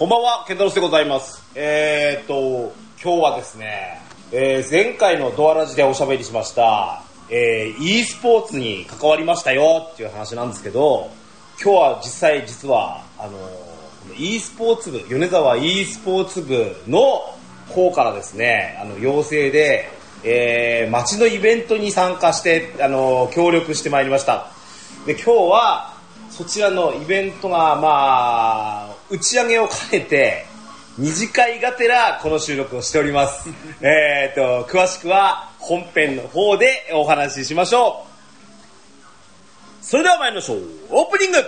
こんばんは、ケンタロスでございます。えーっと、今日はですね、えー前回のドアラジでおしゃべりしました、えー e スポーツに関わりましたよっていう話なんですけど、今日は実際実は、あのー、e スポーツ部、米沢 e スポーツ部の方からですね、あの、要請で、えー町のイベントに参加して、あのー協力してまいりました。で、今日は、そちらのイベントが、まあ、打ち上げを兼ねて、二次会がてらこの収録をしております。えっと、詳しくは本編の方でお話ししましょう。それでは参りましょう。オープニング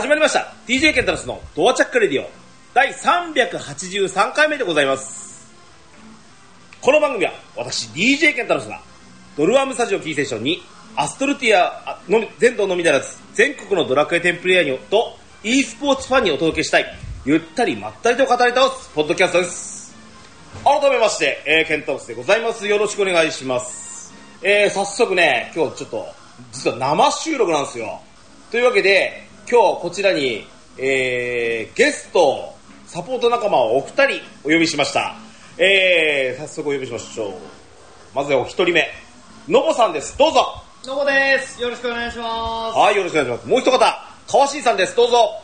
始まりました。DJ ケンタロスのドアチャックレディオ第383回目でございます。この番組は私 DJ ケンタロスがドルアームスタジオキーセッションにアストルティアの全土のみならず全国のドラクエ10プレイヤーにと e スポーツファンにお届けしたいゆったりまったりと語り倒すポッドキャストです。改めまして、えー、ケンタロスでございます。よろしくお願いします。えー、早速ね、今日ちょっと、実は生収録なんですよ。というわけで、今日こちらに、えー、ゲスト、サポート仲間をお二人お呼びしました。えー、早速お呼びしましょう。まずはお一人目、のぼさんです。どうぞ。どうもです。よろしくお願いします。はい、よろしくお願いします。もう一方、川新さんです。どうぞ。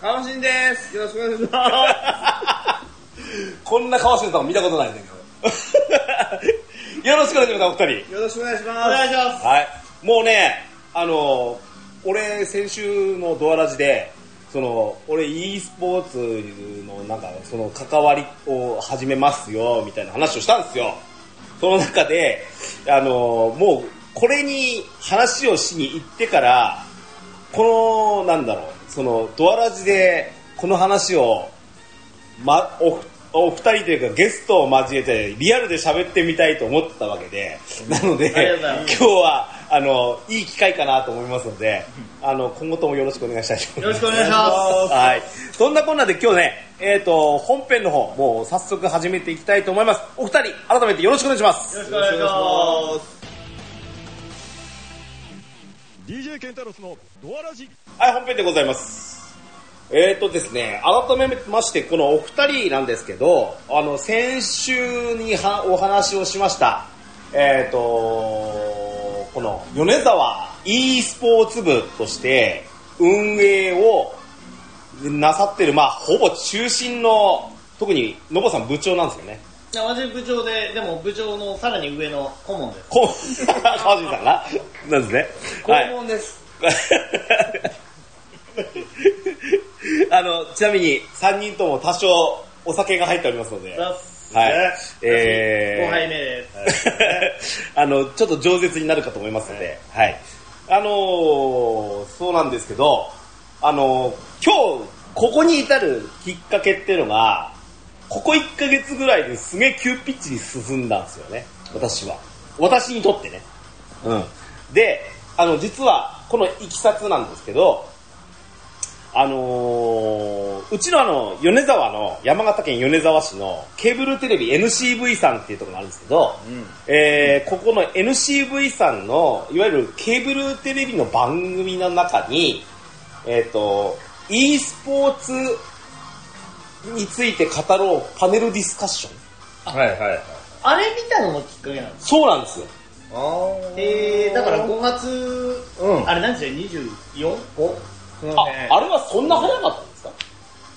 楽しんです。よろしくお願いしま こんな川新さん見たことないんだけど。よろしくお願いします、お二人。す。よろしくお願いします。お願いします。はい。もうね、あの、俺、先週のドアラジで、その、俺 e スポーツのなんか、その関わりを始めますよ、みたいな話をしたんですよ。その中で、あの、もう、これに話をしに行ってから、この、なんだろう、その、ドアラジで、この話を、ま、お、お二人というかゲストを交えてリアルで喋ってみたいと思ったわけで、なので、今日は、あの、いい機会かなと思いますので、あの、今後ともよろしくお願いしたいと思います。よろしくお願いしますはい。そんなこんなで今日ね、えっ、と、本編の方、もう早速始めていきたいと思います。お二人、改めてよろしくお願いします。よろしくお願いします。DJ ケンタロスのドアラジはい、本編でございます。えーとですね、改めまして、このお二人なんですけど、あの、先週にはお話をしました、えーと、この、米沢 e スポーツ部として、運営をなさってる、まあ、ほぼ中心の、特に、のぼさん部長なんですよね。いや私部長で、でも部長のさらに上の顧問です。こう、川尻さんが？なんですね。はい。問です。あの、ちなみに3人とも多少お酒が入っておりますので、ははい。い。え5杯目です。あの、ちょっと饒舌になるかと思いますので、はい。あのーそうなんですけど、あのー今日、ここに至るきっかけっていうのが、ここ1ヶ月ぐらいですげえ急ピッチに進んだんですよね、私は。私にとってね。うん。で、あの、実は、このいきさつなんですけど、あのーうちのあの、米沢の、山形県米沢市のケーブルテレビ NCV さんっていうところがあるんですけど、えーここの NCV さんの、いわゆるケーブルテレビの番組の中に、えっ、と、e スポーツについて語ろうパネルディスカッション。はいはいはいあれ見たのもきっかけなんですそうなんですよ。あえー、だから5月、うんあれ何時だよ ?24?5? あ、あれはそんな早かったんですか？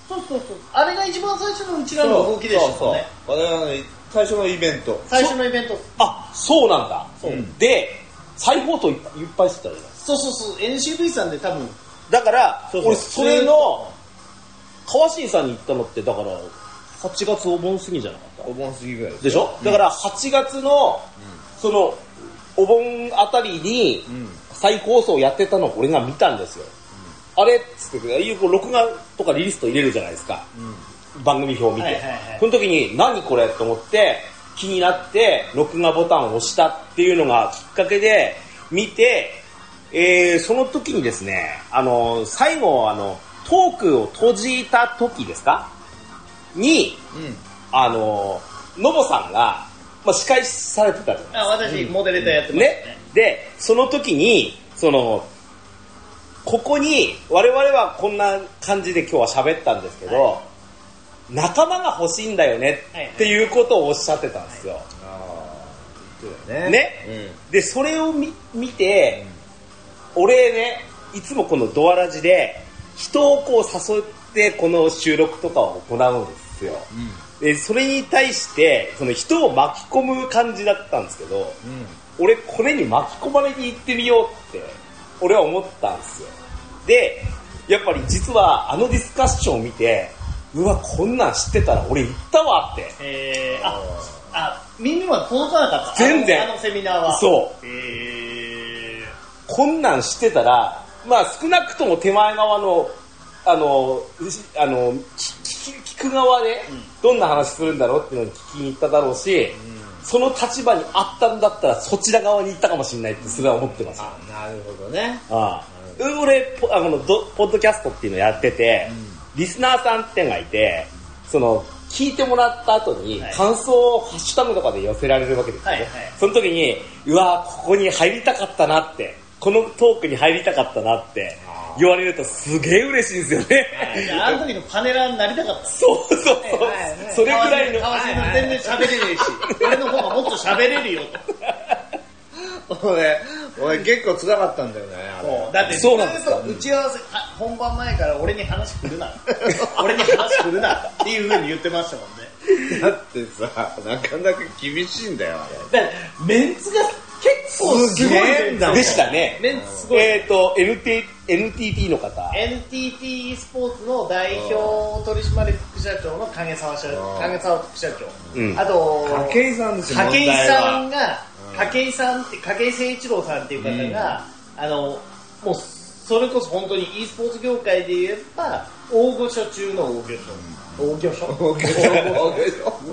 そうそうそう。あれが一番最初のうちらの動きでしたもんね。そうそう最初のイベント最初のイベント。あ、そうなんだ。そうで、再放送いっぱいしてたじゃないそうそうそう。NCV さんで多分、だから、そうそう俺それの、川新さんに行ったのって、だから、8月お盆過ぎじゃなかっお盆過ぎぐらいたでしょ、だから8月の、その、お盆あたりにうん。再放送やってたのを俺が見たんですよ。あれっつって、いうこう録画とかリリースト入れるじゃないですか。うん。番組表を見て。はいはいはいその時に何これと思って気になって録画ボタンを押したっていうのがきっかけで見て、えー、その時にですね、あの、最後あの、トークを閉じた時ですか？に、うん。あの、のぼさんが、まあ、司会されてたじゃないですかあ、私、モデレーターやってますねね。。で、その時に、その、ここに、我々はこんな感じで今日は喋ったんですけど、仲間が欲しいんだよねっていうことをおっしゃってたんですよ。ああ。言ってたよね。ねで、それを見見て、俺ね、いつもこのドアラジで、人をこう誘ってこの収録とかを行うんですよ。うん。で、それに対して、その人を巻き込む感じだったんですけど、うん。俺これに巻き込まれに行ってみようって俺は思ったんですよ。でやっぱり実はあのディスカッションを見てうわこんなん知ってたら俺行ったわって。えー、あ、あ、耳は届かなかった。全然。あのセミナーは。そう。えこんなん知ってたらまあ少なくとも手前側のあのしあの聞く側でどんな話するんだろうっていうのに聞きに行っただろうし、その立場にあったんだったらそちら側に行ったかもしれないってそれは思ってます。あ、なるほどね。ああ。俺ポあのドポッドキャストっていうのやってて、リスナーさんってのがいてその聞いてもらった後にはい。感想をハッシュタグとかで寄せられるわけですよ、ね。はいはい。その時にうわここに入りたかったなってこのトークに入りたかったなって言われるとすげえ嬉しいんですよね、あ、あの時のパネラーになりたかった。そうそうそう、はいはいそれぐらいの川島全然喋れねえし、俺の方がもっと喋れるよ俺、俺結構辛かったんだよね。そうだって、そうなんですかずっと打ち合わせ、は本番前から俺に話振るな。俺に話振るなっていう風に言ってましたもんね。だってさ、なかなか厳しいんだよ、あれ。だからメンツが結構すごいんだでしたねメンツすごい。えっ、と NT NTT の方。NTT スポーツの代表取締副社長の影沢社影沢副社長、うん。あと筧さんですよ、筧さは。ん。が筧さんって筧誠一郎さんっていう方が、あのもうそれこそ本当に e スポーツ業界で言えば大御所中の大御所、大御所？大御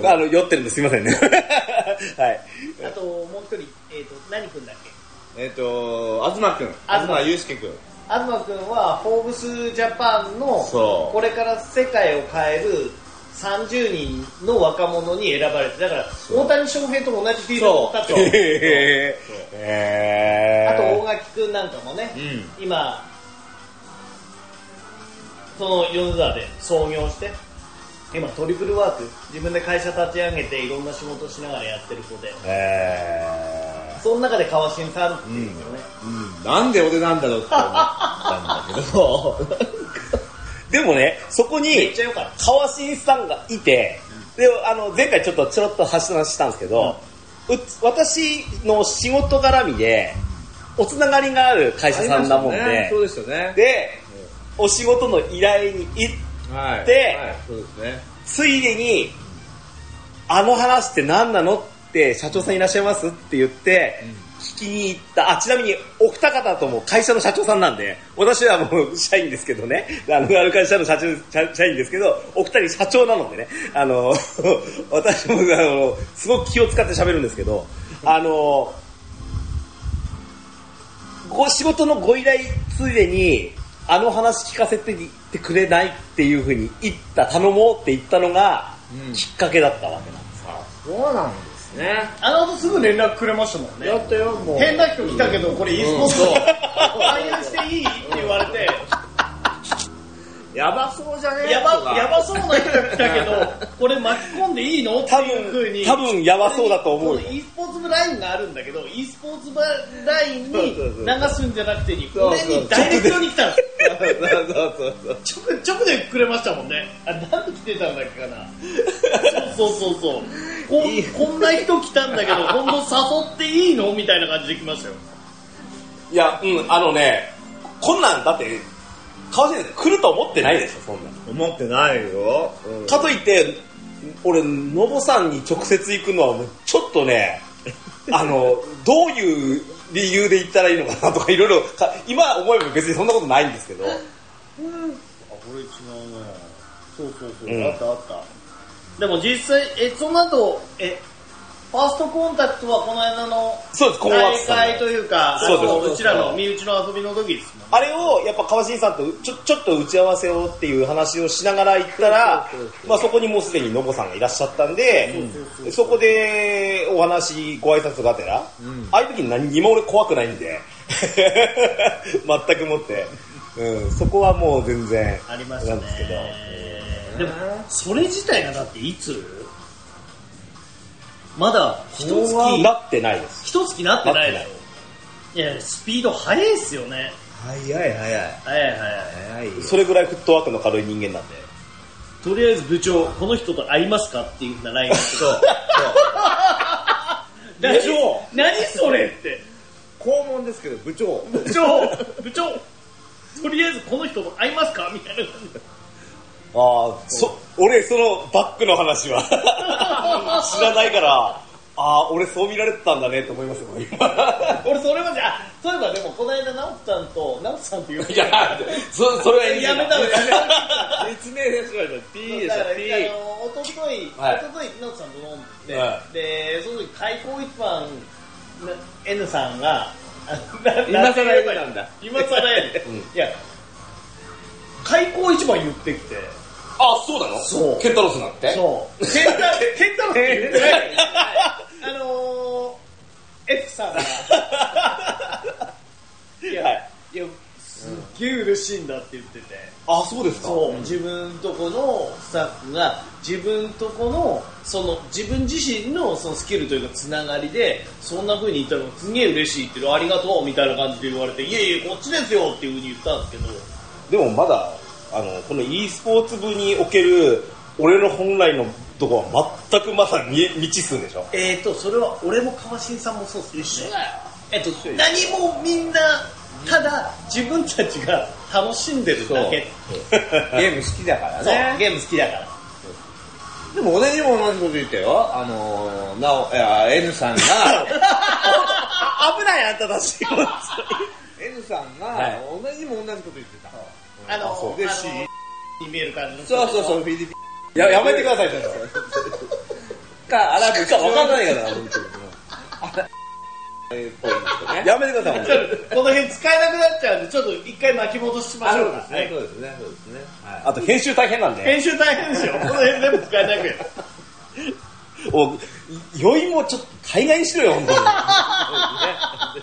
所。あの酔ってるんですいませんね。はい。あともう一人、えー、と何君だっけ？えっと、東くん。東東祐介くん。東君は「フォーブスジャパン」のこれから世界を変える30人の若者に選ばれてだから大谷翔平と同じフィールドを立ってるへー。あと大垣君なんかもね、うん。今その米沢で創業して今トリプルワーク。自分で会社立ち上げていろんな仕事しながらやってる子で。へその中で川新さんっていうのね、うん。なんで俺なんだろうって思ったんだけど。ー でもねそこに川新さんがいてであの前回ちょっとちょろっと話したんですけど、う私の仕事絡みでおつながりがある会社さんなもんで、ねそうですよね。でお仕事の依頼に行っはい。ではい、そうですね。ついでに、あの話って何なのって社長さんいらっしゃいますって言って、聞きに行った、あ、ちなみにお二方とも会社の社長さんなんで、私はもう 社員ですけどね、あの、ある会社の社長社社員ですけど、お二人社長なのでね、あの、私もあの、すごく気を使って喋るんですけど、あの、ご仕事のご依頼ついでに、あの話聞かせててくれないっていうふうに言った、頼もうって言ったのがうん、きっかけだったわけなんです。そうなんですね。あの後すぐ連絡くれましたもんね。やったよ、もう。変な人来たけどこれ e スポーツうんそう。していい？って言われてやばそうじゃねやばやばそうな人が来たけど これ巻き込んでいいの？って多いうふうに。分、多分やばそうだと思う e スポーツ部ラインがあるんだけど e スポーツ部ラインに流すんじゃなくてにそうそう俺にダイレクトに来たんですそうそうそう。直直でくれましたもんね。あ何で来てたんだっけかな。そうそうそうそう。ここんな人来たんだけど今度誘っていいの？みたいな感じで来ましたよ。いや、うん、あのね、こんなんだって、川先生来ると思ってないでしょ、そんなの。思ってないよ。うんかといって、俺、のぼさんに直接行くのはもうちょっとね、あの、どういう理由で言ったらいいのかなとかいろいろか、今思えば別にそんなことないんですけど、あ、これ違うね。そうそうそう、うんあったあった。でも実際、え、その後、え、ファーストコンタクトはこの間のそうです、小大。会というか、あそううちらの身内の遊びの時ですもんね。あれをやっぱ川新さんとちょちょっと打ち合わせをっていう話をしながら行ったらまあそこにもうすでにのぼさんがいらっしゃったんで、そこでお話、ご挨拶がてら、ん。ああいう時に何にも俺怖くないんで、全くもって、うん、そこはもう全然、ありましたね。なんですけど、。でも、それ自体がだっていつまだ一月、なってないです。一月なってないで。いや、スピード速いっすよね。早い早い。速い速い。早いよ。それぐらいフットワークの軽い人間なんで。とりあえず部長、この人と会いますかっていうふうな LINE が来て。そう。何部長何それって。肛門ですけど、部長。部長、部長、とりあえずこの人と会いますかみたいな感じで。ああ、そ、俺そのバックの話は 知らないから、ああ、俺そう見られてたんだねと思いますよ、今。俺それまで、あ、そういえばでもこの間、直人さんと、直人さんっていういや、そ、それはやめたのやめたの説明ですよ、今。ピーでしょ、だから、ピー。あの、おととい、はいおととい、直人さんと飲んで、はで、その時、開口一番、な N さんが、あ今更 N なんだ。今更 N。うんいや、開口一番言ってきて、あ、そうなの？そう。ケンタロスなんて？そう。ケンタ、ケンタロスって言ってない。あのー、F さんが、いや、はい。いや、すっげえ嬉しいんだって言ってて、あ、そうですか？そう、自分とこのスタッフが、自分とこの、その、自分自身のそのスキルというかつながりで、そんな風に言ったらすげえ嬉しいっていう、ありがとうみたいな感じで言われて、いえいえ、こっちですよっていう風に言ったんですけど、でもまだ、あの、この e スポーツ部における、俺の本来のとこは全くまだ未未知数でしょ？えーと、それは俺も川新さんもそうですね。えっと、何もみんな、ただ自分たちが楽しんでるだけ。ゲーム好きだからね。ゲーム好きだから。でも俺にも同じこと言ったよ。あのー、なお、いや、N さんが、あ危ないあんたたち。N さんがはい、同じにも同じこと言ってた。あの、そう嬉しいあのに見える感じの。そうそうそう、フィリピンや、やめてください、ちょっと。か、アラブかわかんないから、本当に。やめてください、この辺使えなくなっちゃうんで、ちょっと一回巻き戻しましょうか。そうですね、そうですね、そうですね。はいあと編集大変なんで。編集大変ですよ。この辺全部使えなくなる。お、酔いもちょっと大概にしろよ、本当に。は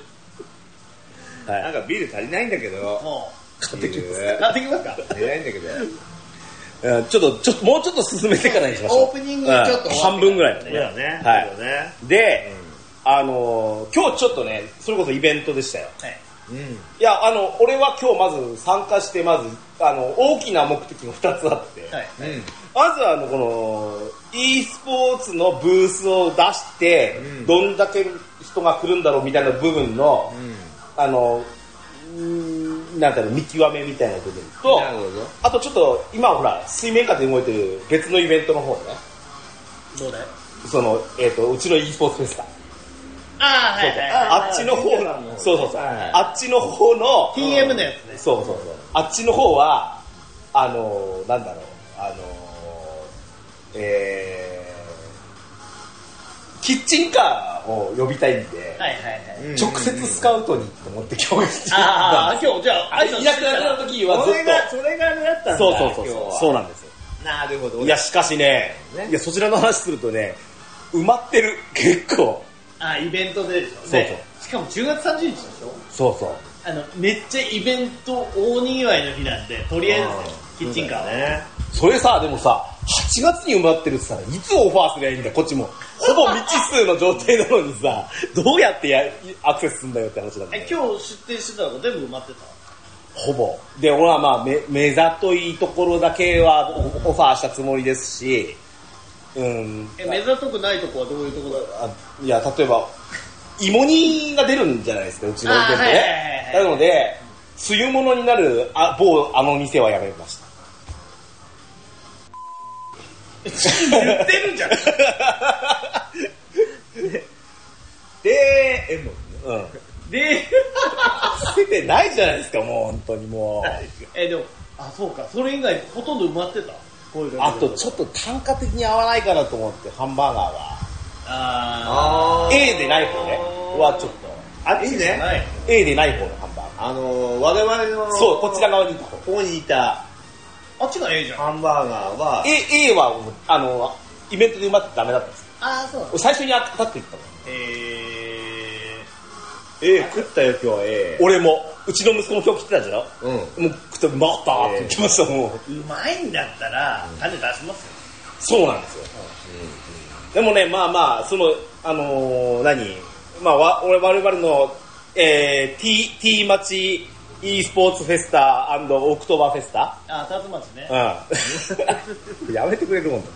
い。なんかビール足りないんだけど、も買ってきます。う、買ってきますか？足りないんだけど。うんちょっと、ちょっと、もうちょっと進めてからにしましょう。オープニングちょっとうん半分ぐらいのねはい。で、あのー今日ちょっとね、それこそイベントでしたよ。はい。うん。いや、あの、俺は今日まず参加して、まず、あの、大きな目的が2つあって、はい。うん。まずはあの、この、e スポーツのブースを出して、うんどんだけ人が来るんだろうみたいな部分の、うん。あの、うーんなんだろう、見極めみたいな部分と。あとちょっと、今ほら、水面下で動いてる別のイベントの方ね、どうだいその、えっ、と、うちの e スポーツフェスタ。ああ、はいはいはい。あっちの方あーそうそうそう。はいはいあっちの方の、TM のやつね。そうそうそう。あっちの方は、あのー、なんだろう、あのー、えー、キッチンカーを呼びたいんで、はいはいはい。うん直接スカウトにって思って今日来てああ、今日じゃあ、いなくなった時はずっそれが、それがあったんだ。と、そうそうそうそう、そうなんですよ。なるほど。いや、しかしね、ねいや、そちらの話するとね、埋まってる、結構。あ、イベントででしょ。そうそうでしかも10月30日でしょそうそう。あの、めっちゃイベント大にぎわいの日なんで、とりあえずね、キッチンカーは。ね。それさ、でもさ、8月に埋まってるってさ、いつオファーすりゃいいんだよ、こっちも。ほぼ未知数の状態なのにさ、どうやってやアクセスすんだよって話だえ、よ。今日出店してたの全部埋まってた？ほぼ。で、俺はまあ、目目ざといところだけはオオファーしたつもりですし、うん。え、目ざとくないとこはどういうとこだあいや、例えば、芋煮が出るんじゃないですか、うちのイベントね。はいなので、梅雨物になるあ某あの店はやめました。言ってるじゃん。で、で、M。うん。で、捨ててないじゃないですか、もう本当にもう。え、でも、あ、そうか、それ以外ほとんど埋まってた？声があと、ちょっと単価的に合わないかなと思って、ハンバーガーは。ああ A でない方ね。はちょっと。ー、あっいいねちじゃない A でない方のハンバーガあの、我々の、ー。そう、こちら側にいた方。ここにいたあっちが A じゃん。ハンバーガーは、A, A は、あの、イベントで埋まってダメだったんですよ。あー、そう最初に当たって言ったもん。え A 食ったよ、今日 A。俺も、うちの息子も今日来てたじゃろうん。もう食って、うまかったって言ってました、もう。ー、うまいんだったら、種出しますよ。そうなんですよ。でもね、まあまあ、その、あのー何？まあ、わ俺、我々の、えー、T、T 町 e スポーツフェスタオクトーバーフェスタ？あー、竜巻ね。うん。やめてくれるもんだ。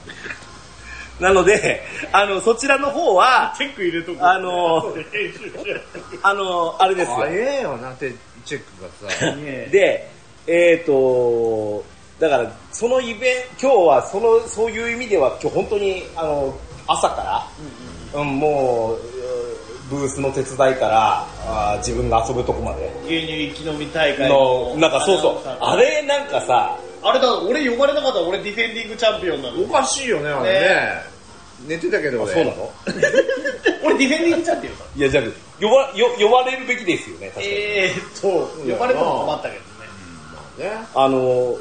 なので、あの、そちらの方は、チェック入れとく。あの あのーあれですよ。あええよなって、チェックがさ。ね で、えっ、と、だから、そのイベント、今日はその、そういう意味では、今日本当に、あの、朝から、うん、もう、ブースの手伝いから、あー自分が遊ぶとこまで牛乳一気飲み大会の、なんかそうそうあれなんかさ、あれだ、俺呼ばれなかったら俺ディフェンディングチャンピオンなのお。かしいよね、あれね。寝てたけど俺。そうなの？俺ディフェンディングチャンピオンだ。いや、じゃあ呼ば、よ呼ばれるべきですよね、確かに。えーっと、呼ばれても困ったけどね。ね。あの、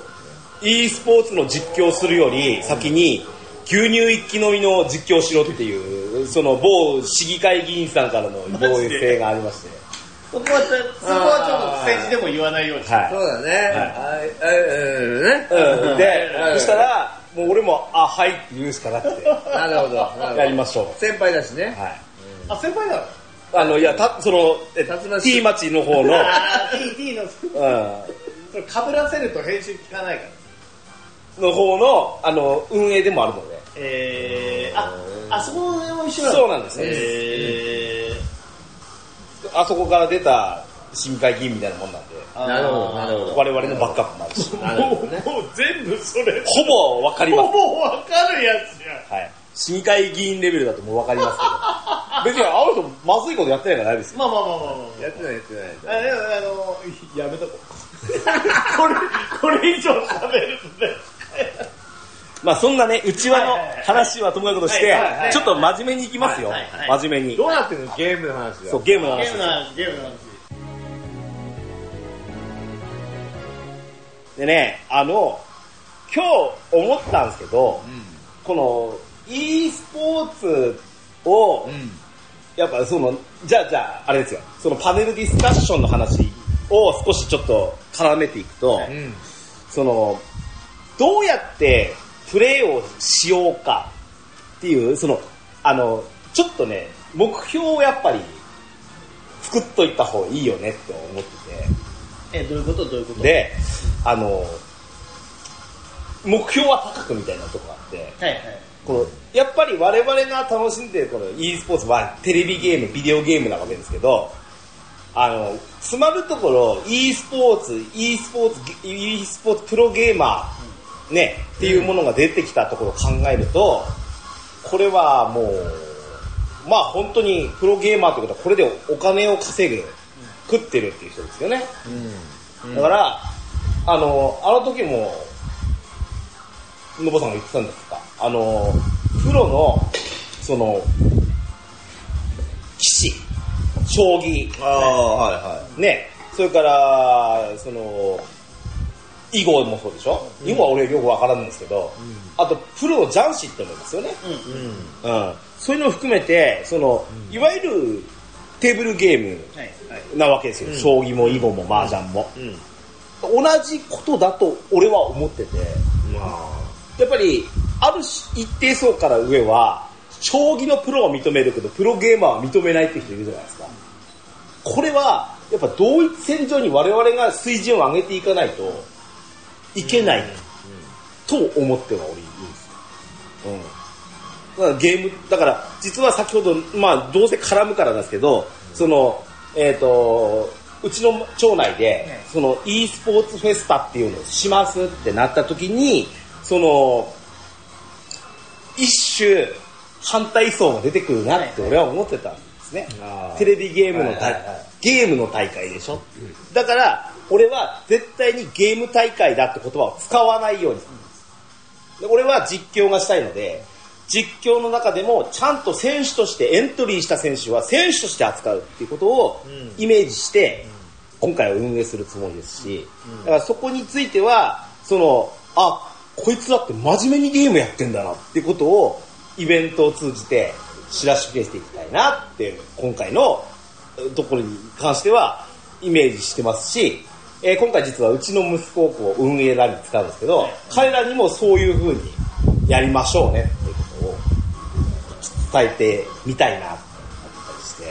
e スポーツの実況するより先に牛乳一気飲みの実況しろっていう、その某市議会議員さんからの要請がありまして。そこはちょ、そこはちょっと政治でも言わないようにして。はいそうだね。あえうんね。うん、でう、んそしたら、もう俺も、あ、はいって言うしかなくて、なるほど。やりましょ先輩だしねう。。はい。あ、先輩なのあの、いや、た、その、え T 町の方の、T、T の、うそれ被らせると編集聞かないから。ん、の方の、あの、運営でもあるので、えー、あ、あそこも一緒そうなんですよえあそこから出た市議会議員みたいなもんなんで、ー、なるほどなるほど我々のバックアップもあるし、なるほどね。もう全部それ、ほぼわかります。ほぼわかるやつじゃん。はい。市議会議員レベルだともうわかりますけど。別にあの人まずいことやってないからないですよ。まあまあまあまあまあ。やってないやってない。あでもあの、やめとこう。これ、これ以上喋るとね。まあそんなね、内輪の話はともかくとしてちょっと真面目にいきますよ真面目にど。うなってんの？ゲームの話だよ。そう、ゲームの話ですゲームの話、ゲームの話。でね、あの、今日思ったんですけど、この e スポーツを、うん。やっぱその、じゃあじゃあ、あれですよ、そのパネルディスカッションの話を少しちょっと絡めていくと、うん。その、どうやってプレーをしようかっていう、その、あの、ちょっとね、目標をやっぱり作っといた方がいいよねって思ってえ、どういうこと？どういうこと？て、で、あの、目標は高くみたいなとこがあって、はいはい。このやっぱり我々が楽しんでるこの e スポーツはテレビゲーム、ビデオゲームなわけですけど、あの、詰まるところ e スポーツ、e スポーツ、e スポーツプロゲーマー、ね、っていうものが出てきたところを考えると、これはもう、まあ本当にプロゲーマーということはこれでお金を稼ぐ、食ってるっていう人ですよね。うん。だから、あの、あの時も、のぼさんが言ってたんですか、あの、プロの、その、棋士、将棋、ああ、はいはね、それから、その、囲碁もそうでしょ、囲碁は俺よくわからんんですけど、あと、プロの雀士って思いますよね。い。うん。うん。そういうのを含めて、その、いわゆるテーブルゲーム。なわけですよ。うん将棋も囲碁も麻雀も。うん。同じことだと俺は思ってて、まやっぱり、ある一定層から上は、将棋のプロは認めるけど、プロゲーマーは認めないって人いるじゃないですか。これは、やっぱ同一線上に我々が水準を上げていかないといけない。と思っては俺いるんです。よ。うん。だからゲーム、だから実は先ほど、まあどうせ絡むからなんですけど、その、えっ、と、うちの町内で、その e スポーツフェスタっていうのをしますってなった時に、その、一種反対層が出てくるなって俺は思ってたんですね。テレビゲームのゲームの大会でしょ、だから俺は絶対にゲーム大会だって言葉を使わないように。するで俺は実況がしたいので実況の中でもちゃんと選手としてエントリーした選手は選手として扱うっていうことをイメージして今回は運営するつもりですし、だからそこについてはそのあこいつだって真面目にゲームやってんだなってことをイベントを通じて知らしめていきたいなって今回のところに関してはイメージしてますし、えー今回実はうちの息子をこう運営らに使うんですけど、彼らにもそういう風にやりましょうねっていうことを伝えてみたいなって思ったりして、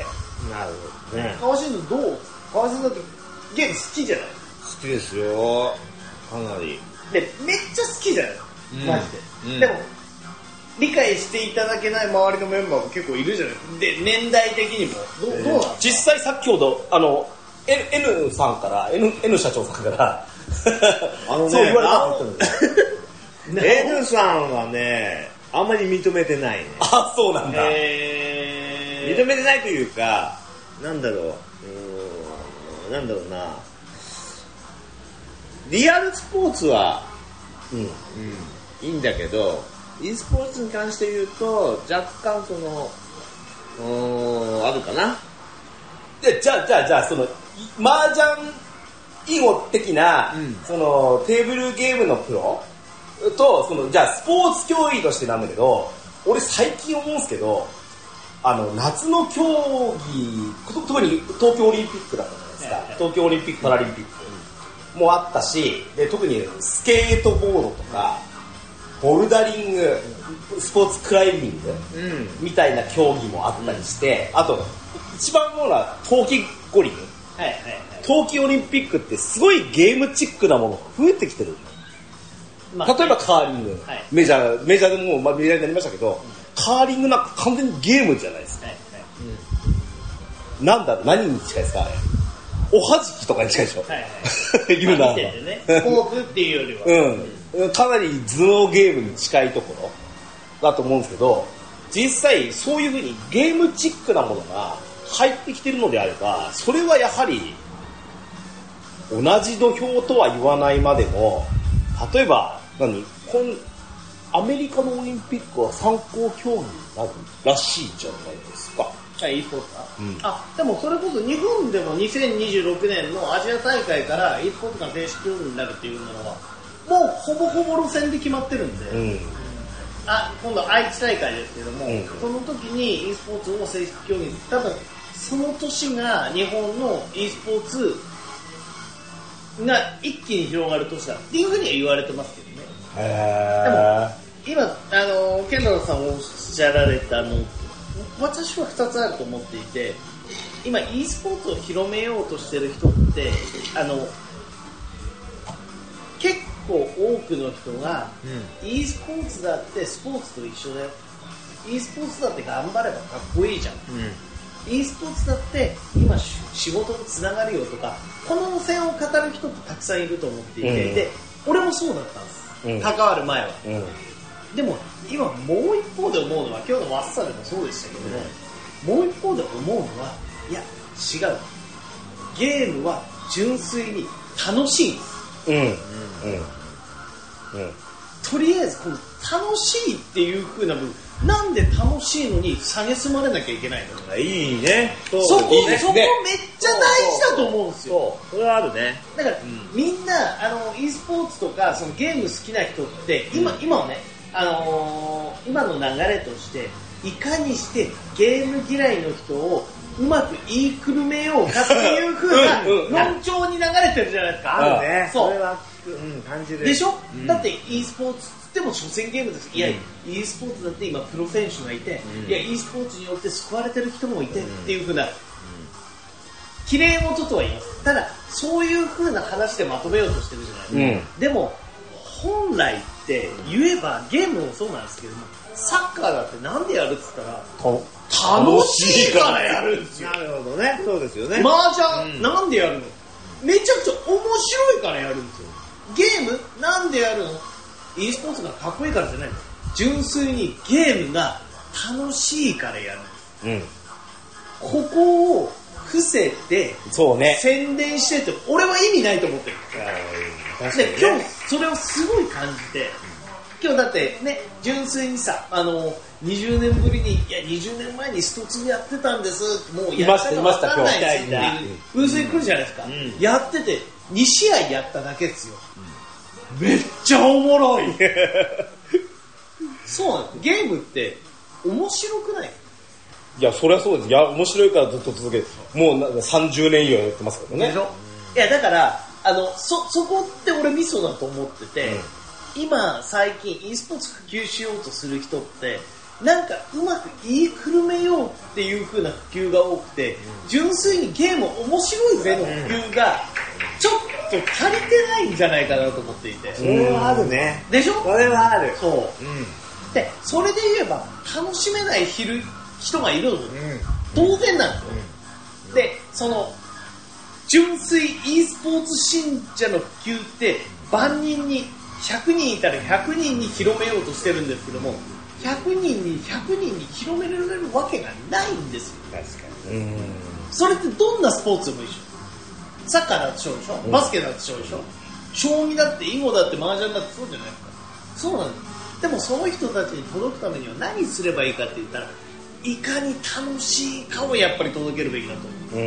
なるほどね。川島君どう川島さんだってゲーム好きじゃない？好きですよ。かなり。でめっちゃ好きじゃない、うん。マジで、うん。でも理解していただけない周りのメンバーも結構いるじゃない？で年代的にも。どうどうなん実際さっきほど、あの、N, N さんから、N, N 社長さんから、あのね そう言われたあって言ったんですよ N さんはねあんまり認めてないね。あ、そうなんだ。え認めてないというかなんだろう。うーんなんだろうな。リアルスポーツは、うん。うん、いいんだけど e スポーツに関して言うと若干そのうーんあるかな。で、じゃあ、じゃあ、じゃあ、その、い麻雀囲碁的な、うん。その、テーブルゲームのプロと、その、じゃあ、スポーツ競技としてなんだけど、俺最近思うんですけど、あの、夏の競技、特に東京オリンピックだったじゃないですか。はいはい東京オリンピック、パラリンピック。もあったし、で、特にスケートボードとか、ボルダリング、スポーツクライミング、うん。みたいな競技もあったりして、あと、一番思うのは冬季五輪。はいはいはい。冬季オリンピックってすごいゲームチックなものが増えてきてる。まあ例えばカーリング、はい。メジャー、メジャーでもう、まあ、メジャーになりましたけど、カーリングなんか完全にゲームじゃないですか。はいはい。なんだ何に近いですかあれ。おはじきとかに近いでしょ、はいはい。言うな。まあね。スポーツっていうよりは。うん。かなり頭脳ゲームに近いところだと思うんですけど、実際そういうふうにゲームチックなものが入ってきてるのであれば、それはやはり同じ土俵とは言わないまでも、例えば、何こんアメリカのオリンピックは参考競技になるらしいじゃないですか。はい e スポーツか、うんあでもそれこそ日本でも2026年のアジア大会から e スポーツが正式競技になるっていうのはもうほぼほぼ路線で決まってるんで、うん。あ今度愛知大会ですけども、うんその時に e スポーツを正式競技に多分その年が日本の e スポーツが一気に広がる年だっていうふうには言われてますけどね。へ今あのケンタロウさんおっしゃられたあの私は2つあると思っていて今 e スポーツを広めようとしてる人ってあの結構多くの人が e スポーツだってスポーツと一緒だよ。e スポーツだって頑張ればかっこいいじゃん e スポーツだって今し仕事とつながるよとかこの路線を語る人ってたくさんいると思っていて、うんで俺もそうだったんです、うん関わる前はーうん。でも今もう一方で思うのは今日のワッサでもそうでしたけども、もう一方で思うのはいや違うゲームは純粋に楽しいんですうん。うん。うん。とりあえずこの楽しいっていう風な部分なんで楽しいのに蔑まれなきゃいけないのいいね。そそこいいですね。そこめっちゃ大事だと思うんですよ。そうそれはあるね。だから、みんなあの e スポーツとかそのゲーム好きな人って今,、今はね、あのー今の流れとしていかにしてゲーム嫌いの人をうまく言いくるめようかっていう風なうんうん論調に流れてるじゃないですか。あるね。そう。れはうん感じる。でしょ、うん。だって e スポーツっても所詮ゲームです。いや、うん。e スポーツだって今プロ選手がいて、うん。いや e スポーツによって救われてる人もいて、っていう風な綺麗事とは言います。ただそういう風な話でまとめようとしてるじゃない。ですか、でも本来って言えばゲームもそうなんですけどもサッカーだってなんでやるっつったらと楽しいからやるんですよ。なるほどね。そうですよね。麻雀、うん。なんでやるの？めちゃくちゃ面白いからやるんですよ。ゲームなんでやるの？E スポーツがかっこいいからじゃないの。純粋にゲームが楽しいからやるうん。ここを伏せてそうね。宣伝してって俺は意味ないと思ってる。確かにね。で今日それをすごい感じて今日だってね純粋にさあの20年ぶりにいや20年前にストツブやってたんです。もうやったか分かんないですっていう風船来るじゃないですか、ん。やってて2試合やっただけですよ、めっちゃおもろい。そうなんゲームって面白くない？いや、そりゃそうです。いや、面白いからずっと続けて、もうな30年以上やってますけどね。でしょ？いやだからあのそそこって俺ミソだと思ってて、今最近 e スポーツ普及しようとする人ってなんかうまく言いくるめようっていう風な普及が多くて、純粋にゲーム面白いぜの普及がちょっと足りてないんじゃないかなと思っていて、それはあるね。でしょ？それはある。そう。うん。でそれで言えば楽しめない人人がいるの。うん。当然なんですよ、でその純粋 e スポーツ信者の普及って万人に100人いたら100人に広めようとしてるんですけども100人に100人に広められるわけがないんですよ。確かに。うん。それってどんなスポーツでも一緒サッカーだってそうでしょ。バスケだってそうでしょ。将棋だって囲碁だって麻雀だってそうじゃないですか。そうなんです。でもその人たちに届くためには何すればいいかって言ったらいかに楽しいかをやっぱり届けるべきだと思う。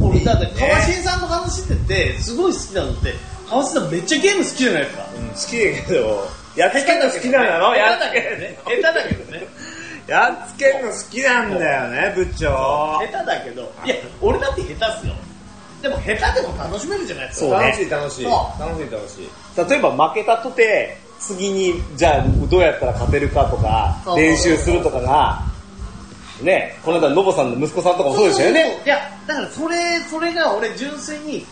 うん。俺だって川新さんと話しててすごい好きなのって川新さんめっちゃゲーム好きじゃないですか。好きだけどやっつけんの好きなの？やっつけんね下手だけどね。やっつけんの好きなんだよね部長。下手だけど。いや俺だって下手っすよ。でも下手でも楽しめるじゃないですか。そうね。楽しい楽しい。そ楽しい楽しい。例えば負けたとて、次に、じゃあどうやったら勝てるかとかそう、練習するとかが、ね、この間、ノボさんの息子さんとかもそうでしたよね。いやだからそれそれが俺純粋に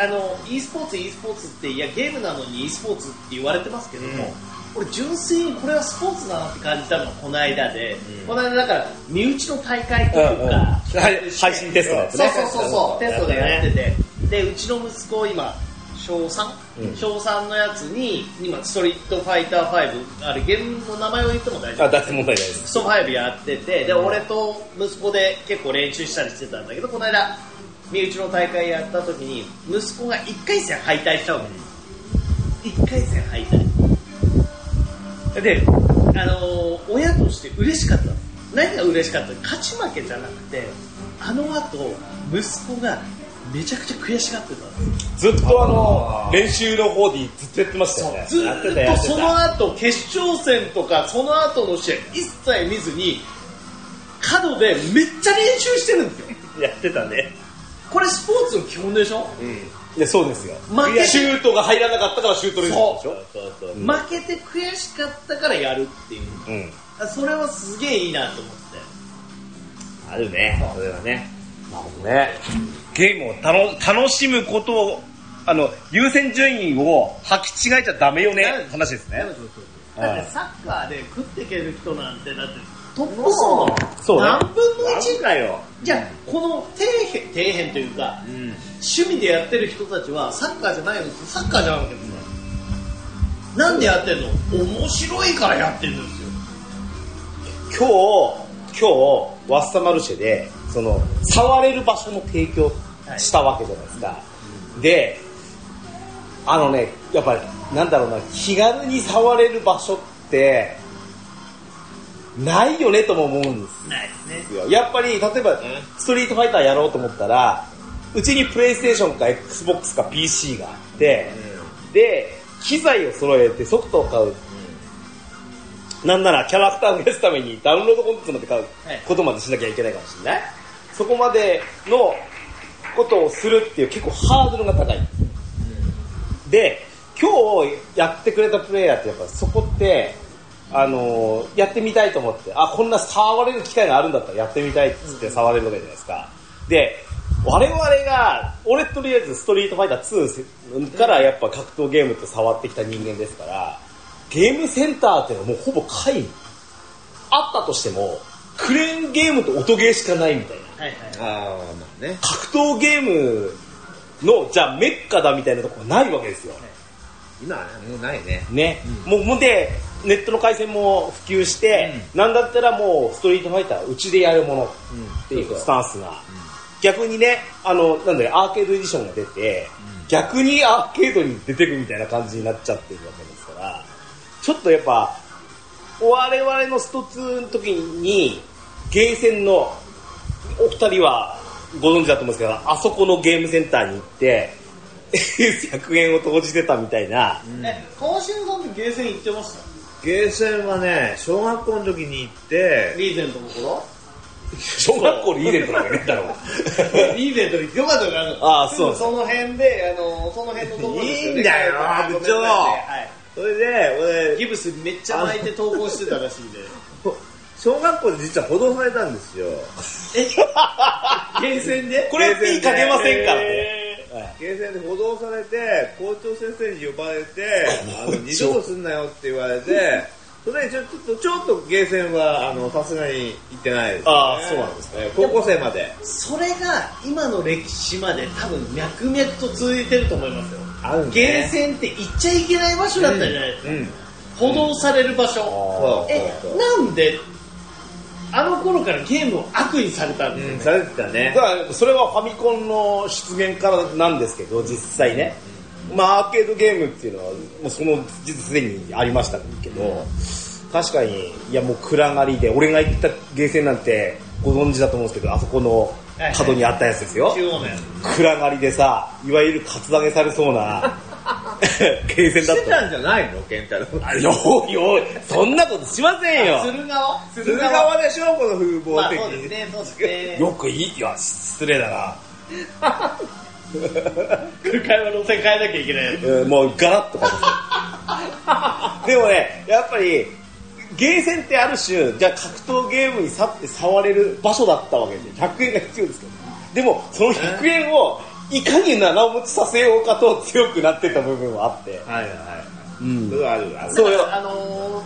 あの e スポーツ e スポーツっていやゲームなのに e スポーツって言われてますけども、俺純粋にこれはスポーツだなって感じたのがこの間で、この間だから身内の大会というか、うんうん。はい配信テストのやつね。そうそうそうそうテストでやってて。でうちの息子今小 3?、うん。小3のやつに今ストリートファイター5あれゲームの名前を言っても大丈夫。あ、脱問題ないです。クソ5やってて。で俺と息子で結構練習したりしてたんだけどこの間身内の大会やった時に息子が1回戦敗退しちゃうの1回戦敗退。で、あのー親として嬉しかった。の何が嬉しかった？勝ち負けじゃなくてあの後息子がめちゃくちゃ悔しがってた。んですよずっとあの、練習の方でずっとやってましたよね。ずやっとその後決勝戦とかその後の試合一切見ずに角でめっちゃ練習してるんですよ。やってたね。これスポーツの基本でしょ？いや、そうですよ。負けシュートが入らなかったからシュート練習でしょ？負けて悔しかったからやるっていう。うん。それはすげえいいなと思って。あるね。それはね。なるほどね。ゲームを楽楽しむことを、あの、優先順位を履き違えちゃダメよね、話ですね。だってサッカーで食っていける人なんてだってトップ層のそうね。何分のなん1かよ。じゃあこの底辺底辺というかうん趣味でやってる人たちはサッカーじゃないの。サッカーじゃないわけですよ。なんでやってんの？面白いからやってるんですよ。今日、今日、ワッサマルシェで、その、触れる場所の提供したわけじゃないですか。で、あのね、やっぱり、なんだろうな、気軽に触れる場所って、ないよねとも思うんですないですねよ。やっぱり、例えば、ストリートファイターやろうと思ったら、うちにプレイステーションか XBOX か PC があって、で、機材を揃えてソフトを買う。なんならキャラクターを増やすためにダウンロードコンテンツまで買うはいことまでしなきゃいけないかもしれない。そこまでのことをするっていう結構ハードルが高い。で、今日やってくれたプレイヤーってやっぱそこって、あのーやってみたいと思って、あ、こんな触れる機会があるんだったらやってみたいっつって触れるわけじゃないですか。で、我々が、俺とりあえずストリートファイター2からやっぱ格闘ゲームって触ってきた人間ですから、ゲームセンターっていうのはもうほぼ皆無。あったとしても、クレーンゲームと音ゲーしかないみたいな。はいはいああまあね格闘ゲームの、じゃあメッカだみたいなところないわけですよ。今はもうないねね。もう、もうで、ネットの回線も普及して、なんだったらもうストリートファイターうちでやるものっていうスタンスが、逆にね、あの、なんだよ、アーケードエディションが出て、逆にアーケードに出てくみたいな感じになっちゃってるわけですから、ちょっとやっぱ、我々のスト2の時に、ゲーセンのお二人はご存知だと思うんですけど、あそこのゲームセンターに行って、100円を投じてたみたいな、え川島さんってゲーセン行ってました？ゲーセンはね、小学校の時に行って、リーゼントの頃？小学校にイベントなんかねえだろ。リーゼントによかったからあーそうその辺であのその辺のところですよね。いいんだよめんなさい部長。はい。それで、俺、ギブスめっちゃ巻いて投稿してたらしいんで。小学校で実は補導されたんですよ。え？ゲーセンで？これ P かけませんからね。ゲーセンで補導されて、校長先生に呼ばれて、あの二度とすんなよって言われて、それでちょちょっと、ちょっとゲーセンは、あの、さすがに行ってないです、ね。あーそうなんですね。高校生まで。ーそれが今の歴史まで多分脈々と続いてると思いますよあるねゲーセンって行っちゃいけない場所だったじゃないですか、うん。補導される場所そうえそうそうなんであの頃からゲームを悪にされたんですようん、ね、されてたね。だ。からそれはファミコンの出現からなんですけど実際ね、まあ、アーケードゲームっていうのはもうその実すでにありましたけど確かにいやもう暗がりで俺が行ったゲーセンなんてご存知だと思うんですけどあそこの角にあったやつですよ、中央のや暗がりでさいわゆるカツアゲされそうなゲーセンだったしてたんじゃないのケンタロウ。あよいよいそんなことしませんよつ。鶴川？鶴川でしょこの風貌まあ的に。そうですね、そうですね。よくいい、いや、失礼だな。空海は路線変えなきゃいけないやつ。うんもうガラッとでもね、やっぱり、ゲーセンってある種、じゃあ格闘ゲームに去って触れる場所だったわけで、100円が必要ですけど。でも、その100円を、いかに長持ちさせようかと強くなってた部分はあって。はいはい。うんあるある。そうよあの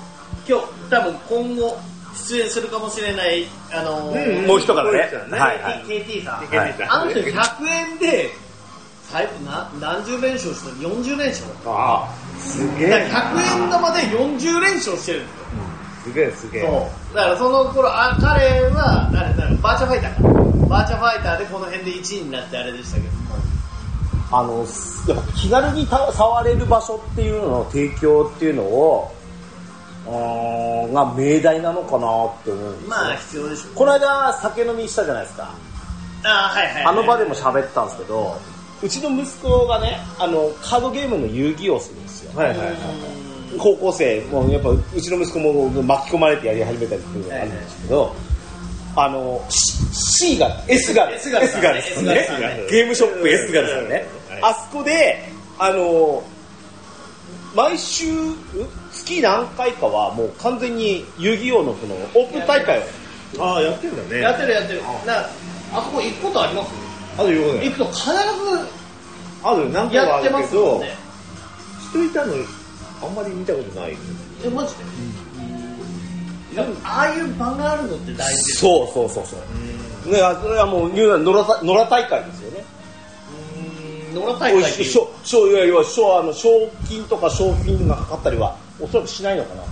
ー、今日、多分今後、出演するかもしれない、あのーうんもう一方ね。ねはいはい。KT さん。さんあの人100円で、最後な何十連勝したの ?40 連勝ああ、すげだからえ。100円玉で40連勝してるんですよ。すげえすげえ。そう。だからその頃、あ彼は、誰だろう、バーチャファイターか。バーチャファイターでこの辺で1位になってあれでしたけども。あの、やっぱ気軽にた触れる場所っていうのの提供っていうのを、うーんが命題なのかなって思うんですよ。まあ必要でしょう。この間酒飲みしたじゃないですか。あはいはいはい。あの場でも喋ったんですけど、うちの息子がね、あの、カードゲームの遊戯をするんですよ。はいはいはい。高校生、もうやっぱうちの息子も巻き込まれてやり始めたりっていうのがあるんですけど、あの、C が、S が、S がですねがですね S がですねゲームショップ S がですよねはい。あそこで、あの、毎週、ん月何回かはもう完全に遊戯王のこのオープン大会を、ああ、やってんだね。やってるやってる。なあそこ行くことあります？あるよね。行くと必ある、何ずやって個かあるけど。人いたのあんまり見たことない。え、マジで？やっぱああいう場があるのって大事。そうそうそうそう。ね、あそれはもう、野良た野良大会ですよね。野良大会って賞金とか賞金がかかったりはおそらくしないのかな。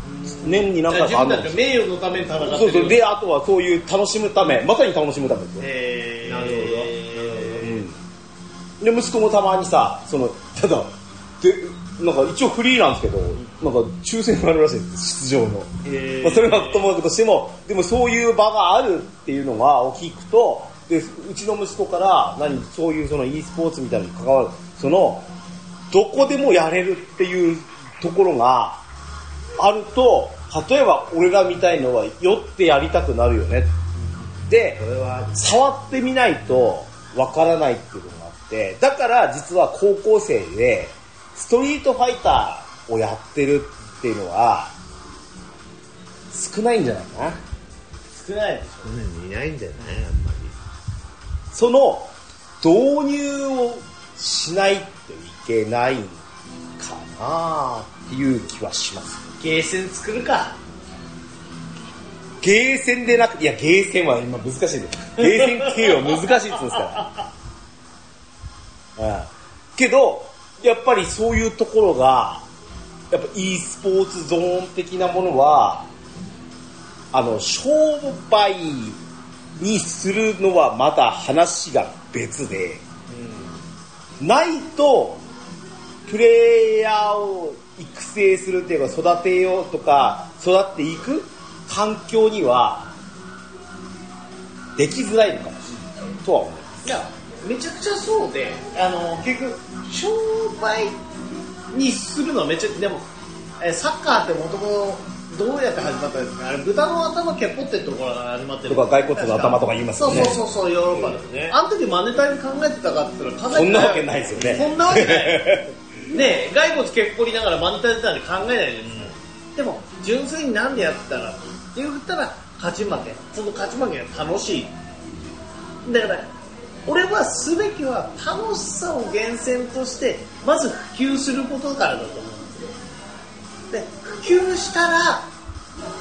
年に何回かあるの名誉のために戦ってる。そうそう。であとはそういう楽しむためまさに楽しむためですよ、えー、なるほど。うん、で息子もたまにさそのただでなんか一応フリーなんですけどなんか抽選があるらしいんです出場の、えー。まあ、それはともかくとしても。でもそういう場があるっていうのがを聞くとでうちの息子から何そういうその e スポーツみたいに関わる。そのどこでもやれるっていうところがあると例えば俺らみたいのは酔ってやりたくなるよね。で触ってみないとわからないっていうのがあって。だから実は高校生でストリートファイターをやってるっていうのは少ないんじゃないかな少ないでしうん、いないんだよね、あんまり。その導入をしないといけないかなっていう気はしますょ。ゲーセン作るか。ゲーセンでなくいやゲーセンは今難しいですゲーセン経営は難しいって言うんですから、うん、けどやっぱりそういうところがやっぱ e スポーツゾーン的なものは、あの、商売にするのはまた話が別で、ないと、プレイヤーを育成するっていうか育てようとか育っていく環境にはできづらいのかもしれないとは思います。めちゃくちゃそうで、あの、結局、商売にするのはめちゃでも、えサッカーってもともとどうやって始まったんですかあれ、豚の頭蹴っぽってるところから始まってる。とか骸骨の頭とか言いますよねそうそうそうそう、ヨーロッパですね。あの時マネタイに考えてたかって言ったらそんなわけないですよねそんなわけない。ね骸骨蹴っぽりながらマネタイってたんで考えないじゃないですか。でも、純粋になんでやったらって言ったら、勝ち負け。その勝ち負けが楽しい。だから、俺はすべきは楽しさを源泉として、まず普及することからだと思うんですよ。で、普及したら、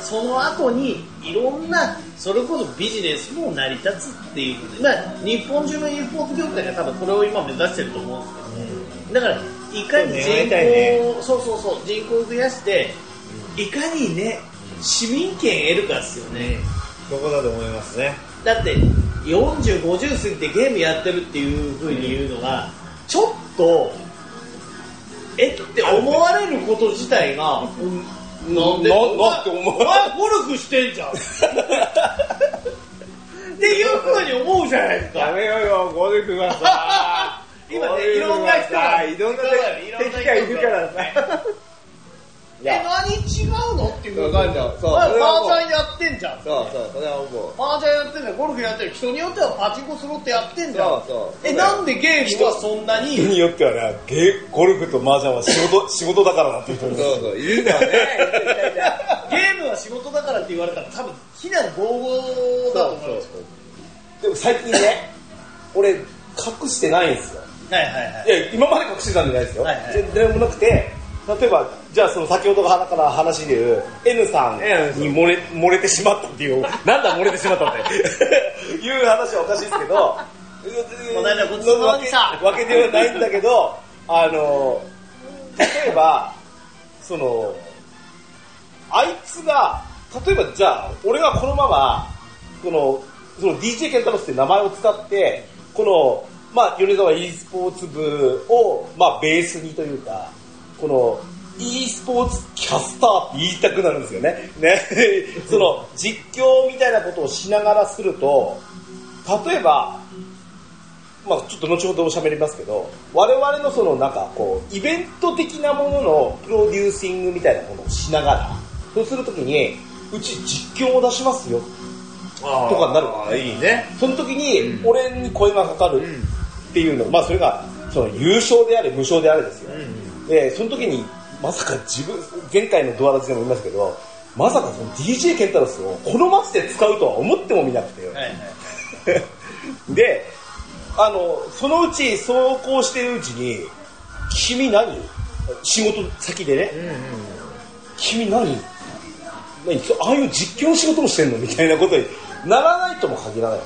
その後にいろんな、それこそビジネスも成り立つっていうことで、まあ、日本中の e スポーツ業界が多分これを今目指してると思うんですけど、だから、いかに人口を、そうそうそう、人口を増やして、いかにね、市民権得るかですよね。そこだと思いますね。だって40、50過ぎてゲームやってるっていう風に言うのが、ちょっと、えって思われること自体が、なんでなお前なって思うお前ゴルフしてんじゃんっていう風に思うじゃないですか。やめようよ、ゴルフはさ 今ねいろんな人がいろんな敵がいるからさ。いえ、や、何違うの？っていうわかんないそうお前それはもう麻雀やってんじゃん。そうそう、それは思う。麻雀やってんじゃん、ゴルフやってる。人によってはパチンコスロットやってんじゃん。そうそうえ、なんでゲームは？そんなに人によってはね、ゲーゴルフと麻雀は仕事仕事だからなっていう人もいるそうそう、いるんだよね。ゲームは仕事だからって言われたら多分非難合々だと思いますよ。でも最近ね、俺、隠してないんですよ。はいはいはいい。や、今まで隠してたんじゃないですよ。はいはい全然もなくて、例えば、じゃあその先ほどから話で言う N さんに漏れ漏れてしまったっていう、なんだ漏れてしまったって。いう話はおかしいですけど、この間ごちそうさまでした。わけではないんだけど、あの、例えば、その、あいつが、例えばじゃあ、俺がこのまま、この、その DJ ケンタロスって名前を使って、この、まあ、米沢 e スポーツ部を、まあ、ベースにというか、この、e スポーツキャスターって言いたくなるんですよね。ね。その、実況みたいなことをしながらすると、例えば、まあちょっと後ほどおしゃべりますけど、我々のそのなんかこう、イベント的なもののプロデューシングみたいなものをしながら、そうするときに、うち実況を出しますよ。とかになるあいいね。その時に、俺に声がかかるっていうの、まあそれが、その優勝であれ無償であれですよ。で、その時に、まさか自分、前回のドアラジでも言いますけど、まさかその DJ ケンタロスをこの街で使うとは思ってもみなくて、はいはい。で、あの、そのうち走行してるうちに、君何？仕事先でね、君何？何？そああいう実況の仕事もしてんの？みたいなことにならないとも限らない。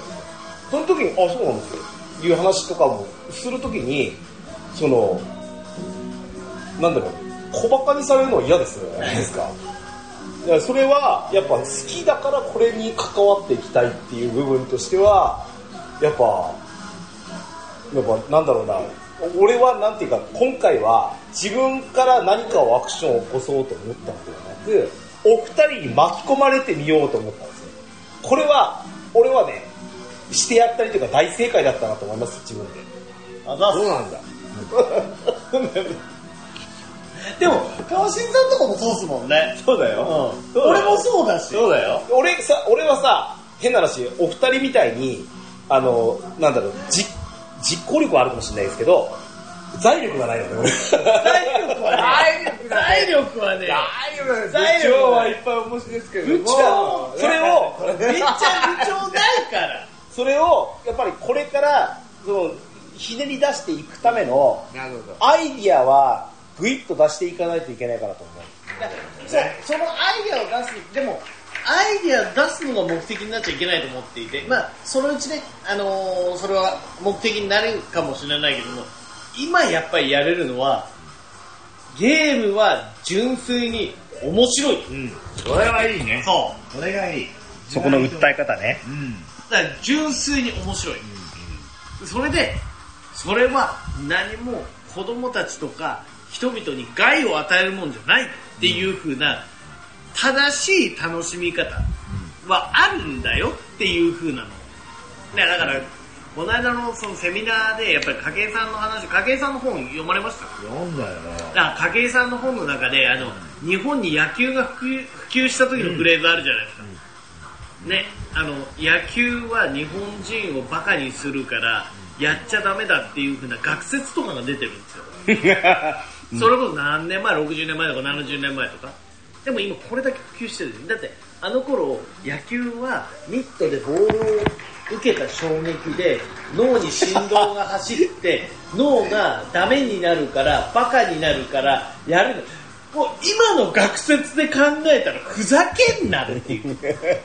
その時に、あ、そうなんですよ。いう話とかもするときに、その、なんだろう、小馬鹿にされるのは嫌ですよね、ですか。いやそれはやっぱ好きだからこれに関わっていきたいっていう部分としてはやっぱやっぱなんだろうな俺はなんていうか今回は自分から何かをアクションを起こそうと思ったのではなくお二人に巻き込まれてみようと思ったんですよこれは俺はねしてやったりというか大正解だったなと思います自分であそうなんだ。でも、川新さんとかもそうっすもんね。そうだよ、うん。俺もそうだし。そうだよ。俺さ、俺はさ、変な話、お二人みたいに、あの、なんだろう、じ実行力はあるかもしれないですけど、財力がないのね、俺。財力はね、財力はね、大財力部長はいっぱいお持ちですけども。部長それを、めっちゃ部長ないから。それを、やっぱりこれから、その、ひねり出していくための、なるほど。アイディアは、ぐいっと出していかないといけないかなと思う。そう、そのアイデアを出す、でも、アイデア出すのが目的になっちゃいけないと思っていて、まあ、そのうちね、あのーそれは目的になるかもしれないけども、今やっぱりやれるのは、ゲームは純粋に面白い。うん。それはいいね。そう。それがいい。そこの訴え方ね。うん。だから純粋に面白い。それで、それは何も子供たちとか人々に害を与えるもんじゃないっていう風な正しい楽しみ方はあるんだよっていう風なの。ね、だから、この間のそのセミナーでやっぱり景井さんの話、景井さんの本読まれました読んだよ。だから景井さんの本の中であの日本に野球が普及普及した時のフレーズあるじゃないですか、ねあの野球は日本人をバカにするからやっちゃダメだっていう風な学説とかが出てるんですよ、それこそ何年前60年前とか70年前とか。でも今これだけ普及してる。だってあの頃野球はミットでボールを受けた衝撃で脳に振動が走って 脳がダメになるからバカになるからやるの。もう今の学説で考えたらふざけんなっていう。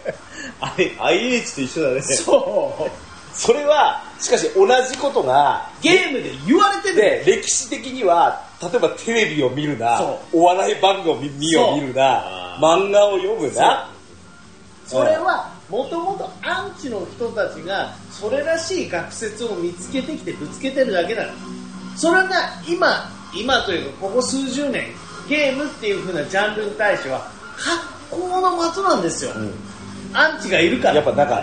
あれ、IH と一緒だね。そうそれは、しかし同じことが、ゲームで言われてる。で、歴史的には、例えばテレビを見るなそ、お笑い番組を見見るな、漫画を読むな、それはもともとアンチの人たちがそれらしい学説を見つけてきてぶつけてるだけなの。それが今今というかここ数十年ゲームっていう風なジャンルに対しては格好の的なんですよ、アンチがいるから。やっぱなんか。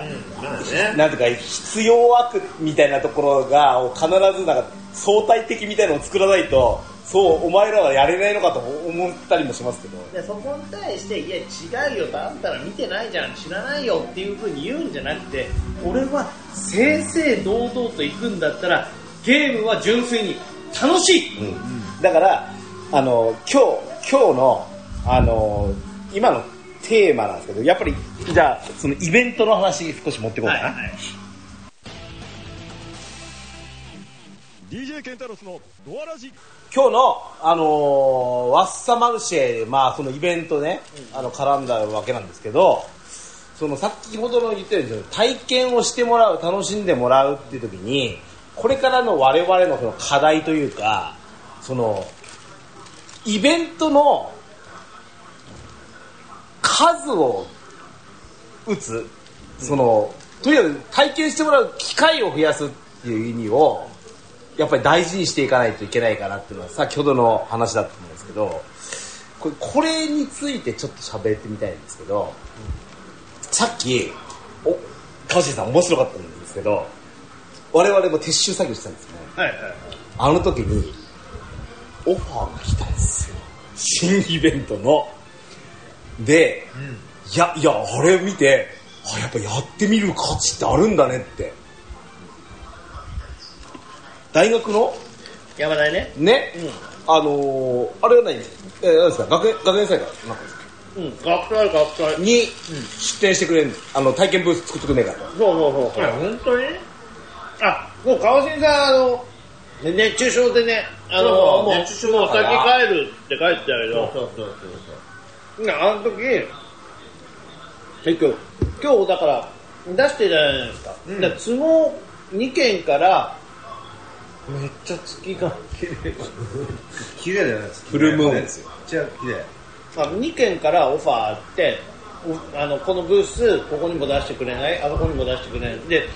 なん。ていうか、必要悪みたいなところが、必ずなんか相対的みたいなのを作らないと、そう、お前らはやれないのかと思ったりもしますけど。でそこに対していや違うよ。とあんたら見てないじゃん。知らないよっていう風に言うんじゃなくて俺は正々堂々と行くんだったらゲームは純粋に楽しい、うん。だから、あの、今日、今日の、あの、今のテーマなんですけど、やっぱり、じゃあ、そのイベントの話少し持っていこうかな。DJ ケンタロスのドアラジ。今日の、あのーワッサマルシェで、まあ、そのイベントね、あの、絡んだわけなんですけど、その、先ほどの言ったように、体験をしてもらう、楽しんでもらうっていう時に、これからの我々のその課題というか、その、イベントの数を打つ、その、とにかく体験してもらう機会を増やすっていう意味を、やっぱり大事にしていかないといけないかなっていうのは先ほどの話だったと思うんですけど、これこれについてちょっと喋ってみたいんですけど、さっき、お、川尻さん面白かったんですけど、我々も撤収作業してたんですよね。はいはいあの時に、オファーが来たんですよ。新イベントの。で、いや、いや、あれ見て、あ、やっぱやってみる価値ってあるんだねって。大学の？山田ね。ね、あのー、あれは何えー、何ですか？学園、学園祭か。なん。かですかうん学祭学祭。に出店してくれる、あの、体験ブース作ってくれないかと。そうそうそう本当に？あもう川新さんあのね熱中症でねあのそうそうもう熱中症もう先帰るって帰ってたけど。そうそうそうなあの時結局今日だから出してるじゃないですか,、うん都合2件からめっちゃ月が綺麗綺麗だよね。フルムーンですよ。めっちゃ綺麗。あ2件からオファーあっておあのこのブースここにも出してくれない？あそこにも出してくれない？で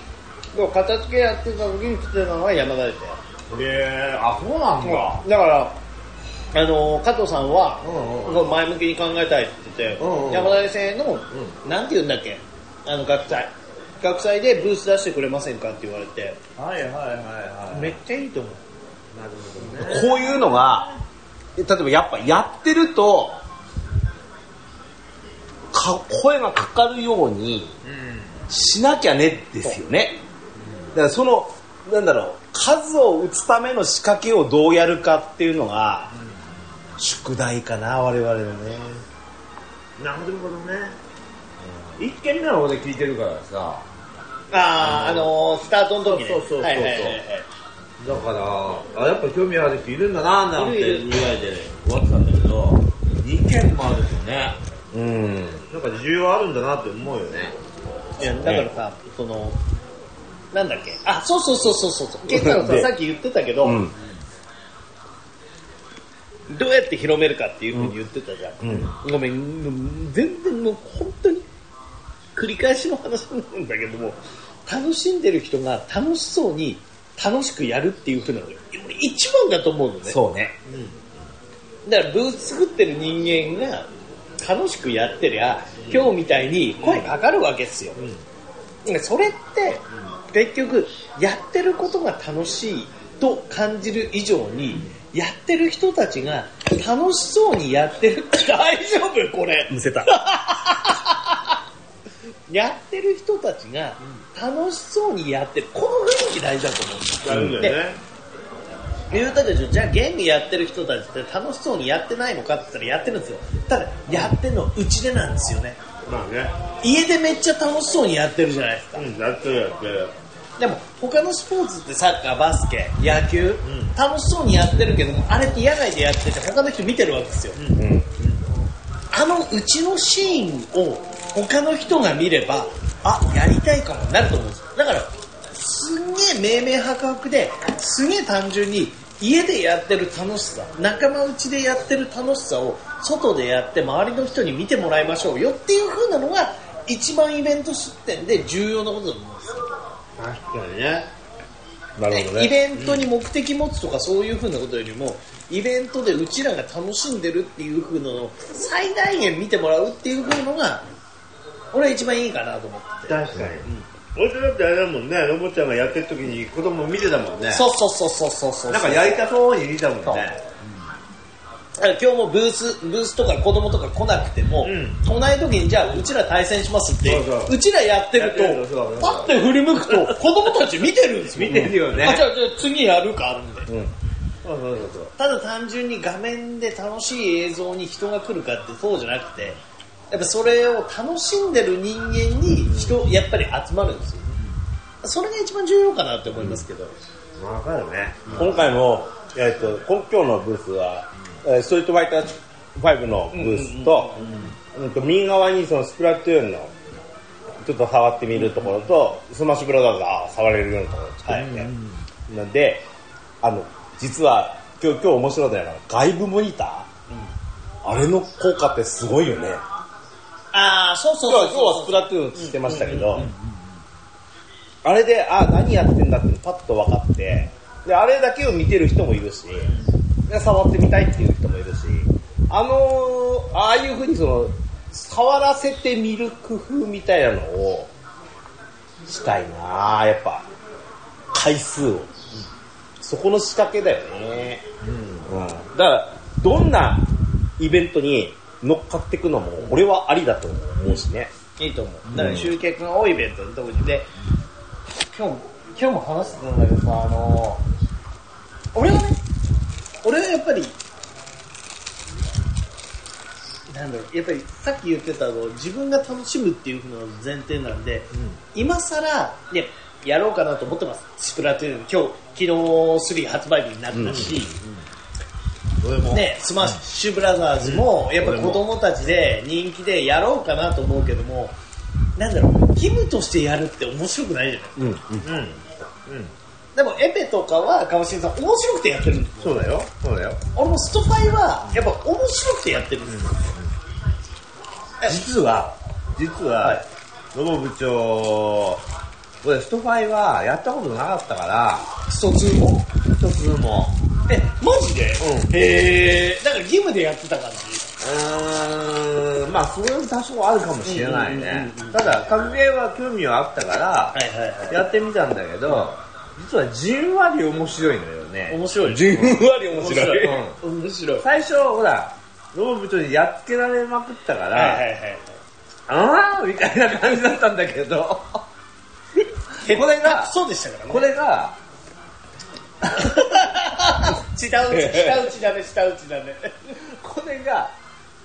でも片付けやってた時に来てたのは山田でしたよへえ、あ、そうなんだ。だからあの加藤さんは、うんうんこう前向きに考えたいって言ってて、うんうん山田先生の、なんて言うんだっけ？あの学祭学祭でブース出してくれませんかって言われて、はいはいはいはい。めっちゃいいと思うなるほどね。こういうのが、例えばやっぱやってると、か声がかかるようにうん。しなきゃねですよね。だからその、なんだろう、数を打つための仕掛けをどうやるかっていうのが、宿題かな、我々のね。なるほどね。一件目の方で聞いてるからさ、ああ、あのースタートの時ね。そうそうそうそうはいはいはいはいだから、あ、やっぱ興味ある人いるんだな、なんて言われて終わってたんだけど、二件もあるとね、うん。なんか需要あるんだなって思うよね。いや、だからさ、その、なんだっけ、あ、そうそうそうそうそう、ケンタロウさんでさっき言ってたけど、うん。どうやって広めるかっていうふうに言ってたじゃん。うん。ごめん、全然もう本当に繰り返しの話なんだけども、楽しんでる人が楽しそうに楽しくやるっていうふうなのが俺一番だと思うのね。そうね。だからブース作ってる人間が楽しくやってりゃ、今日みたいに声かかるわけですよ。それって、結局、やってることが楽しいと感じる以上に、やってる人たちが楽しそうにやってるって 大丈夫これ。むせた。やってる人たちが楽しそうにやってる。この雰囲気大事だと思うんですやるんだよね。言うたでしょじゃあゲームやってる人たちって楽しそうにやってないのかって言ったらやってるんですよただやってるのうちでなんですよねまあね。家でめっちゃ楽しそうにやってるじゃないですか、うん、やってるやってる。でも他のスポーツってサッカーバスケ野球、楽しそうにやってるけどもあれって野外でやってて他の人見てるわけですよ、うん。あのうちのシーンを他の人が見ればあやりたいかもなると思うんです。よだからすんげえ明々白々ですげえ単純に家でやってる楽しさ仲間内でやってる楽しさを外でやって周りの人に見てもらいましょうよっていう風なのが一番イベント出店で重要なことだと思う。んですよ確かにね。なるほどね。イベントに目的持つとかそういう風なことよりも、イベントでうちらが楽しんでるっていう風なのを最大限見てもらうっていう風のが、俺は一番いいかなと思ってて。確かに。俺だってあれだもんね、ロボちゃんがやってる時に子供見てたもんね。そうそうそうそうそうそう。なんかやりたそうに見たもんそうね。今日もブース、ブースとか子供とか来なくても、うん来ない時にじゃあうちら対戦しますって、そうちらやってるとパッて振り向くと子供たち見てるんですよ。見てるよねあ、じゃあ、じゃあ次やるかみたいな。うん。そうそうそうそう。ただ単純に画面で楽しい映像に人が来るかってそうじゃなくて、やっぱそれを楽しんでる人間に人、やっぱり集まるんですよね。それが一番重要かなって思いますけど。わかるね。今回も、えっ、と、今今日のブースは、えーストリートファイター5のブースと、うんと右側にそのスプラトゥーンの、ちょっと触ってみるところと、スマッシュブラザーズが触れるようなところを作って、なんで、あの、実は、今日、今日面白いのが、外部モニター、あれの効果ってすごいよね。ああ、そうそう今日そうは今日はスプラトゥーンしてましたけど、あれで、あ、何やってんだってパッと分かって、で、あれだけを見てる人もいるし、で触ってみたいっていう人もいるし、あのーああいう風にその、触らせてみる工夫みたいなのを、したいなやっぱ、回数を。そこの仕掛けだよね。うん。だから、どんなイベントに乗っかっていくのも、俺はありだと思うしね。いいと思う。だから集客が多いイベントの特にで、今日、今日も話してたんだけどさ、あの俺はね、俺はやっぱり、なんだろう、やっぱりさっき言ってたの、自分が楽しむっていうのが前提なんで、今更、ね、やろうかなと思ってます。スプラトゥーン、今日、昨日3発売日になったし、俺も。ね、スマッシュブラザーズも、やっぱ子供たちで人気でやろうかなと思うけども、なんだろう、義務としてやるって面白くないじゃないうん。うん。うん。でもエペとかは川島さん面白くてやってるんですよそうだよ。そうだよ。俺もストファイはやっぱ面白くてやってるんですよ、実は、実は、ロボ部長、俺ストファイはやったことなかったから、スト2も。一つも。えマジで、うん。へえだから義務でやってた感じ。うーん、まあ、それも多少あるかもしれないね。うんうんうんうん。ただ、格ゲーは興味はあったから、はいはいはい。やってみたんだけど、実はじんわり面白いのよね。面白いじんわり面白い。うん面白い最初、ほら、ロボ部長にやっつけられまくったから、はいはいはいあーみたいな感じだったんだけど、これが、そうでしたからねこれが、下打ち下打ちだね下打ちだねこれが、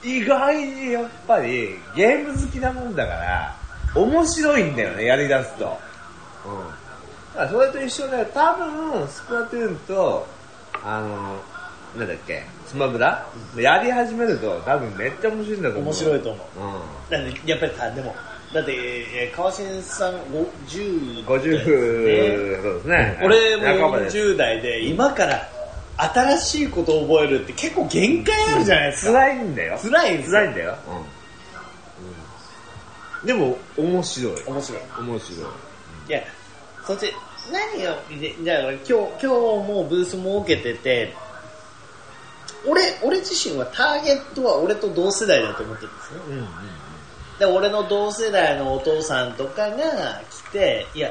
意外にやっぱりゲーム好きなもんだから、面白いんだよね、やりだすと。うん。だからそれと一緒で、多分、スプラトゥーンと、あの、なんだっけ、スマブラやり始めると多分めっちゃ面白いんだと思う。面白いと思ううん。だってやっぱりたでもだって、えー川新さん50 50、そうですね。俺も仲間です10代で今から新しいことを覚えるって結構限界あるじゃないですか。辛いんだよ。辛い辛いんだよ。うん。でも、面白い。面白い。面白い。いや、そっち、何が、でだから今日、今日もブース設けてて、俺、俺自身はターゲットは俺と同世代だと思ってるんですよ。うんうん。で、俺の同世代のお父さんとかが来て、いや、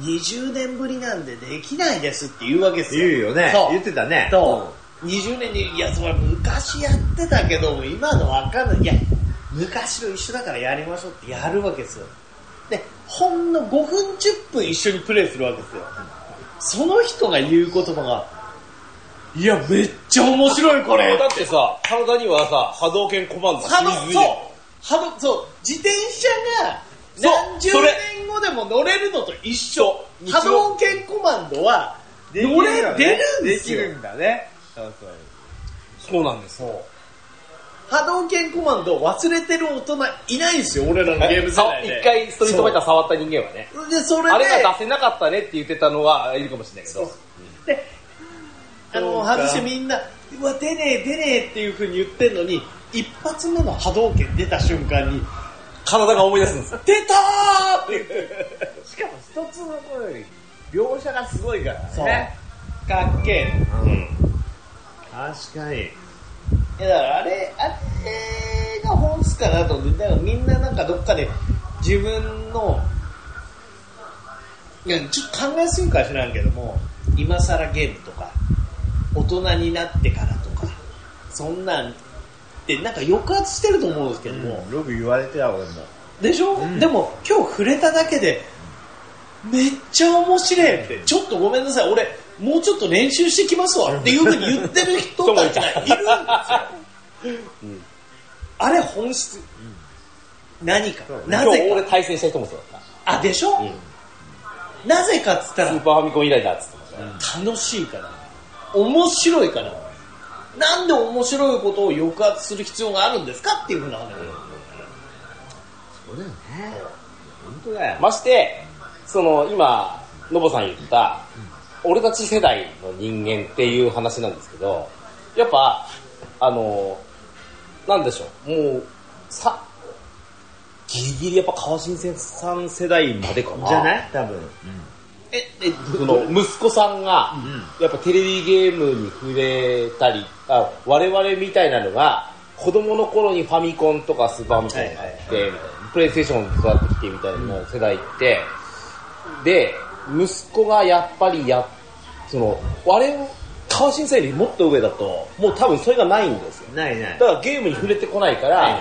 20年ぶりなんでできないですって言うわけですよ。言うよねそう。言ってたね。そう。20年に、いや、それ昔やってたけど、今のわかんない。いや、昔と一緒だからやりましょうってやるわけですよ。で、ほんの5分10分一緒にプレイするわけですよ。その人が言う言葉が、いや、めっちゃ面白いこれだってさ、体にはさ、波動拳コマンド波動、そう波動、そう、自転車がそう何十年後でも乗れるのと一緒。波動拳コマンドは、乗れ、出るんですよ。できるんだね。そうそう。そうなんですよ。波動拳コマンド忘れてる大人いないんですよ、俺らのゲーム世さ代で。一回ストリートファイター触った人間はね。で、それで、あれが出せなかったねって言ってたのはいるかもしれないけど。で、あの、外してみんな、うわ、出ねえ、出ねえっていう風に言ってんのに、一発目の波動拳出た瞬間に、体が思い出すんですよ。出たーってしかも一つの声より、描写がすごいからそうね。かっけえ。うん。確かに。いやだからあれ、あれが本質かなと思って、だからみんななんかどっかで自分の、いや、ちょっと考えすぎかもしれんけども、今更ゲームとか、大人になってからとか、そんなんってなんか抑圧してると思うんですけども、よく言われてた俺も。でしょ、ん。でも今日触れただけで、めっちゃ面白い。って、ちょっとごめんなさい、俺、もうちょっと練習してきますわっていうふうに言ってる人たちがいるんですよ。あれ本質。何か。な今日ぜ俺対戦した人もそうだっか。あ、でしょ、た。うん。なぜかっつったらスー、パーファミコン以来だっつって。楽しいから。面白いから。なんで面白いことを抑圧する必要があるんですかっていうふうな話そうだよね。本当だよ。まして、その今、のぼさん言った、俺たち世代の人間っていう話なんですけど、やっぱ、あの、なんでしょう、もう、さ、ギリギリやっぱ川新さん世代までかな。じゃない？多分。え、え、その息子さんが、んやっぱテレビゲームに触れたり、あ我々みたいなのが、子供の頃にファミコンとかスーパーミコンがあって、プレイステーションに育ってきてみたいな世代って、で、息子がやっぱりや、その、我々、川新よりもっと上だと、もう多分それがないんですよ。ないないだ。からゲームに触れてこないから、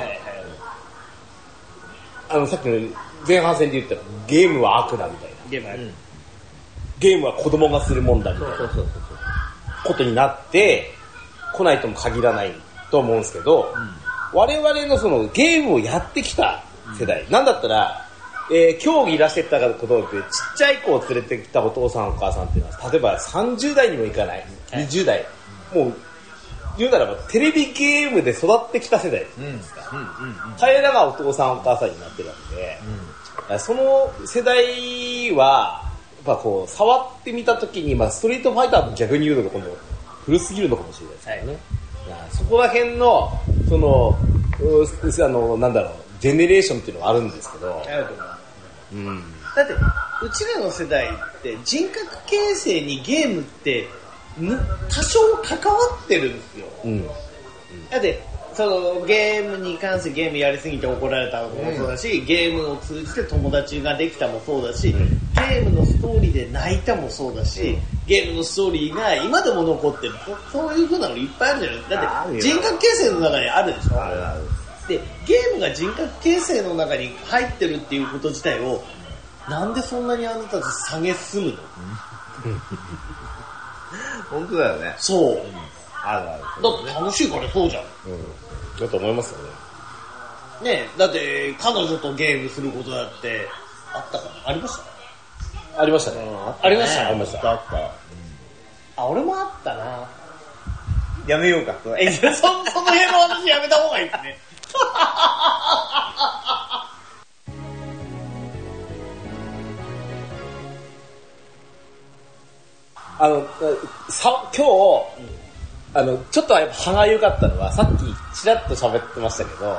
あの、さっきの前半戦で言ったら、ゲームは悪だみたいな。ゲームあるうんゲームは子供がするもんだみたいなことになって、来ないとも限らないと思うんですけど、我々のそのゲームをやってきた世代、なんだったら、えー競技いらしてたことで、ちっちゃい子を連れてきたお父さんお母さんっていうのは、例えば30代にもいかない、20代、もう、言うならばテレビゲームで育ってきた世代です。うん。うん。うん。うん。彼らがお父さんお母さんになってるわけで、その世代は、やっぱこう、触ってみたときに、まあ、ストリートファイターと逆に言うのが今度、古すぎるのかもしれないですけどね。いやそこら辺の、その、うあの、なんだろう、ジェネレーションっていうのはあるんですけど、うん。だって、うちらの世代って人格形成にゲームって、ぬ多少関わってるんですよ。うん。だって、そのゲームに関してゲームやりすぎて怒られたのもそうだし、ゲームを通じて友達ができたもそうだし、ゲームのストーリーで泣いたもそうだし、ゲームのストーリーが今でも残ってる。そそういう風なのいっぱいあるじゃないですか。だって人格形成の中にあるでしょ。で、ゲームが人格形成の中に入ってるっていうこと自体を、なんでそんなにあなたたち下げ進むの？本当だよね。そう。あるある。だって楽しいからそうじゃん。うん。だと思いますよね。ねだって彼女とゲームすることだってあったかなありました？ありましたね。ありましたありました。あった。あ、俺もあったな。やめようか、そえ、れ。そ その辺の話やめた方がいいですね。あの、さ、今日、あの、ちょっとやっぱ歯が良かったのは、さっきちらっと喋ってましたけど、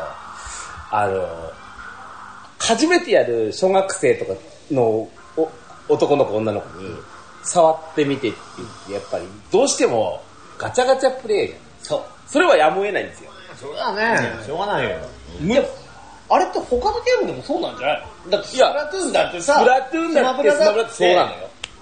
あの、初めてやる小学生とかのお男の子、女の子に、触ってみてって言って、やっぱり、どうしてもガチャガチャプレイじゃん。そう。それはやむを得ないんですよ。そうだね。しょうがないよ。いや、あれって他のゲームでもそうなんじゃない？のだってスプいやラトゥーンだってさ、スプラトゥーンだって、スマブラってそうなのよ。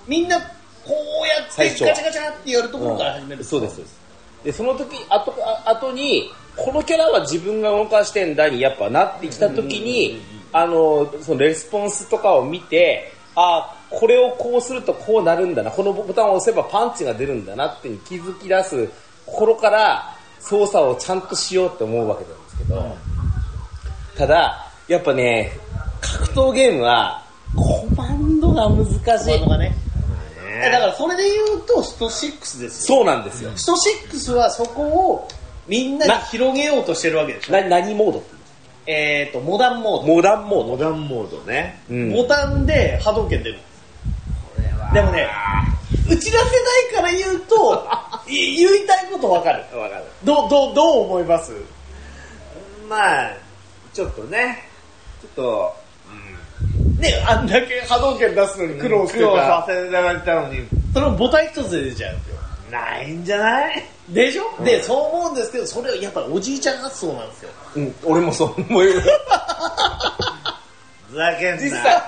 みんなこうやってガチャガチャってやるところから始める。そうです、そうです。で、その時、あと、あ後に、このキャラは自分が動かしてんだにやっぱなってきた時に、あの、そのレスポンスとかを見て、あこれをこうするとこうなるんだな、このボタンを押せばパンチが出るんだなって気づき出す心から操作をちゃんとしようって思うわけなんですけど、ただ、やっぱね、格闘ゲームは、コマンドが難しいコマンド。がね。だからそれで言うと、スト6ですよ。そうなんですよ。スト6はそこをみんなに広げようとしてるわけでしょ。な、何モード？ってえっと、モダンモード。モダンモード。モダンモードね。うんボタンで波動拳出る。でもね、うちら世代から言うと、い言いたいことわかる。わかる。どう、どう、どう思います？まあ、ちょっとね、ちょっと、ね、あんだけ波動拳出すのに苦労して苦労さた。せられたのに、それをボタン一つで出ちゃうんですよ。ないんじゃない？でしょ、で、そう思うんですけど、それはやっぱりおじいちゃん発想なんですよ。うん、俺もそう思うよ。ふざけんな。実際、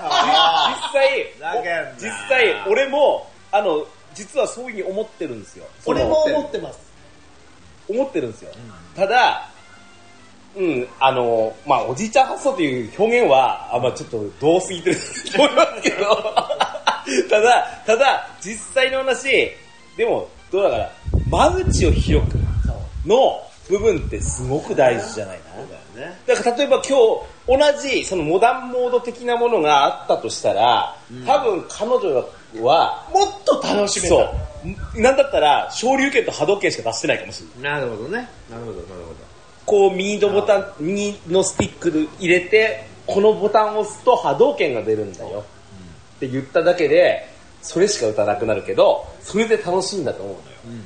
実際、俺も、あの、実はそういうふうに思ってるんですよ。俺も思ってます。思ってるんですよ。ただ、うん、あの、まあ、おじいちゃん発想という表現は、あまあ、ちょっと、どうすぎてると思いますけど、ただ、ただ、実際の話、でも、どうだから、間口を広くの部分ってすごく大事じゃないな。だから例えば今日、同じそのモダンモード的なものがあったとしたら、多分彼女は、もっと楽しめた。そう、なんだったら、昇竜拳と波動拳しか出してないかもしれない。なるほどね。なるほど、なるほこう、右のボタン、右のスティックで入れて、このボタンを押すと波動拳が出るんだよ。って言っただけで、それしか打たなくなるけど、それで楽しいんだと思うのよ。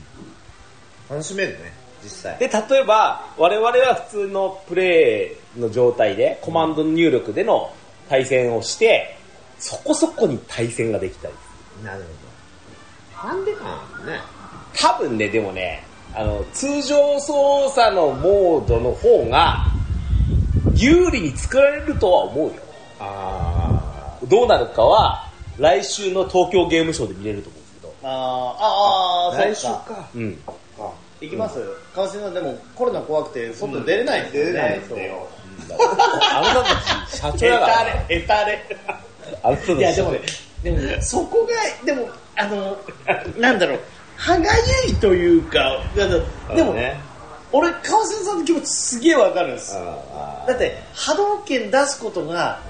ど。楽しめるね、実際。で、例えば、我々は普通のプレイの状態で、コマンド入力での対戦をして、そこそこに対戦ができたり。なるほど。なんでかなね。多分ね、でもね、あの、通常操作のモードの方が、有利に作られるとは思うよ。あどうなるかは、来週の東京ゲームショウで見れると思うんですけど。あーあー、ー。そうか。か。うん。行きます？川島さんでもコロナ怖くて外出れないんですよね。出れないんだよ。あなたたち社長エタだから。レ、エタレ。あなたたちいやでもね、でもね、そこが、でも、あの、なんだろう、歯がゆいというか、だからでも、ね。俺、川島さんの気持ちすげえわかるんです。あだって、波動拳出すことが、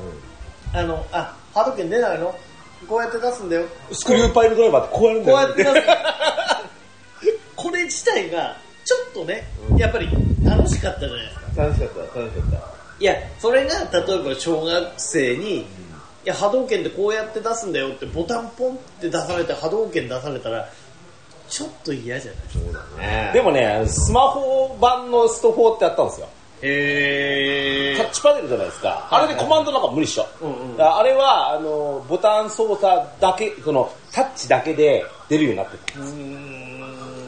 あの、あ、波動拳出ないの？こうやって出すんだよ。スクリューパイルドライバーってこうやるんだよ。こうやって出す。これ自体が、ちょっとね、やっぱり楽しかったじゃないですか。あ。楽しかった、楽しかっいや、それが、例えば小学生に、いや、波動拳ってこうやって出すんだよって、ボタンポンって出されて、波動拳出されたら、ちょっと嫌じゃない？た。そうだね。でもね、スマホ版のスト4ってやったんですよ。へタッチパネルじゃないですか。あれでコマンドなんか無理っしょ。うんうんあれは、あの、ボタン操作だけ、その、タッチだけで出るようになってた。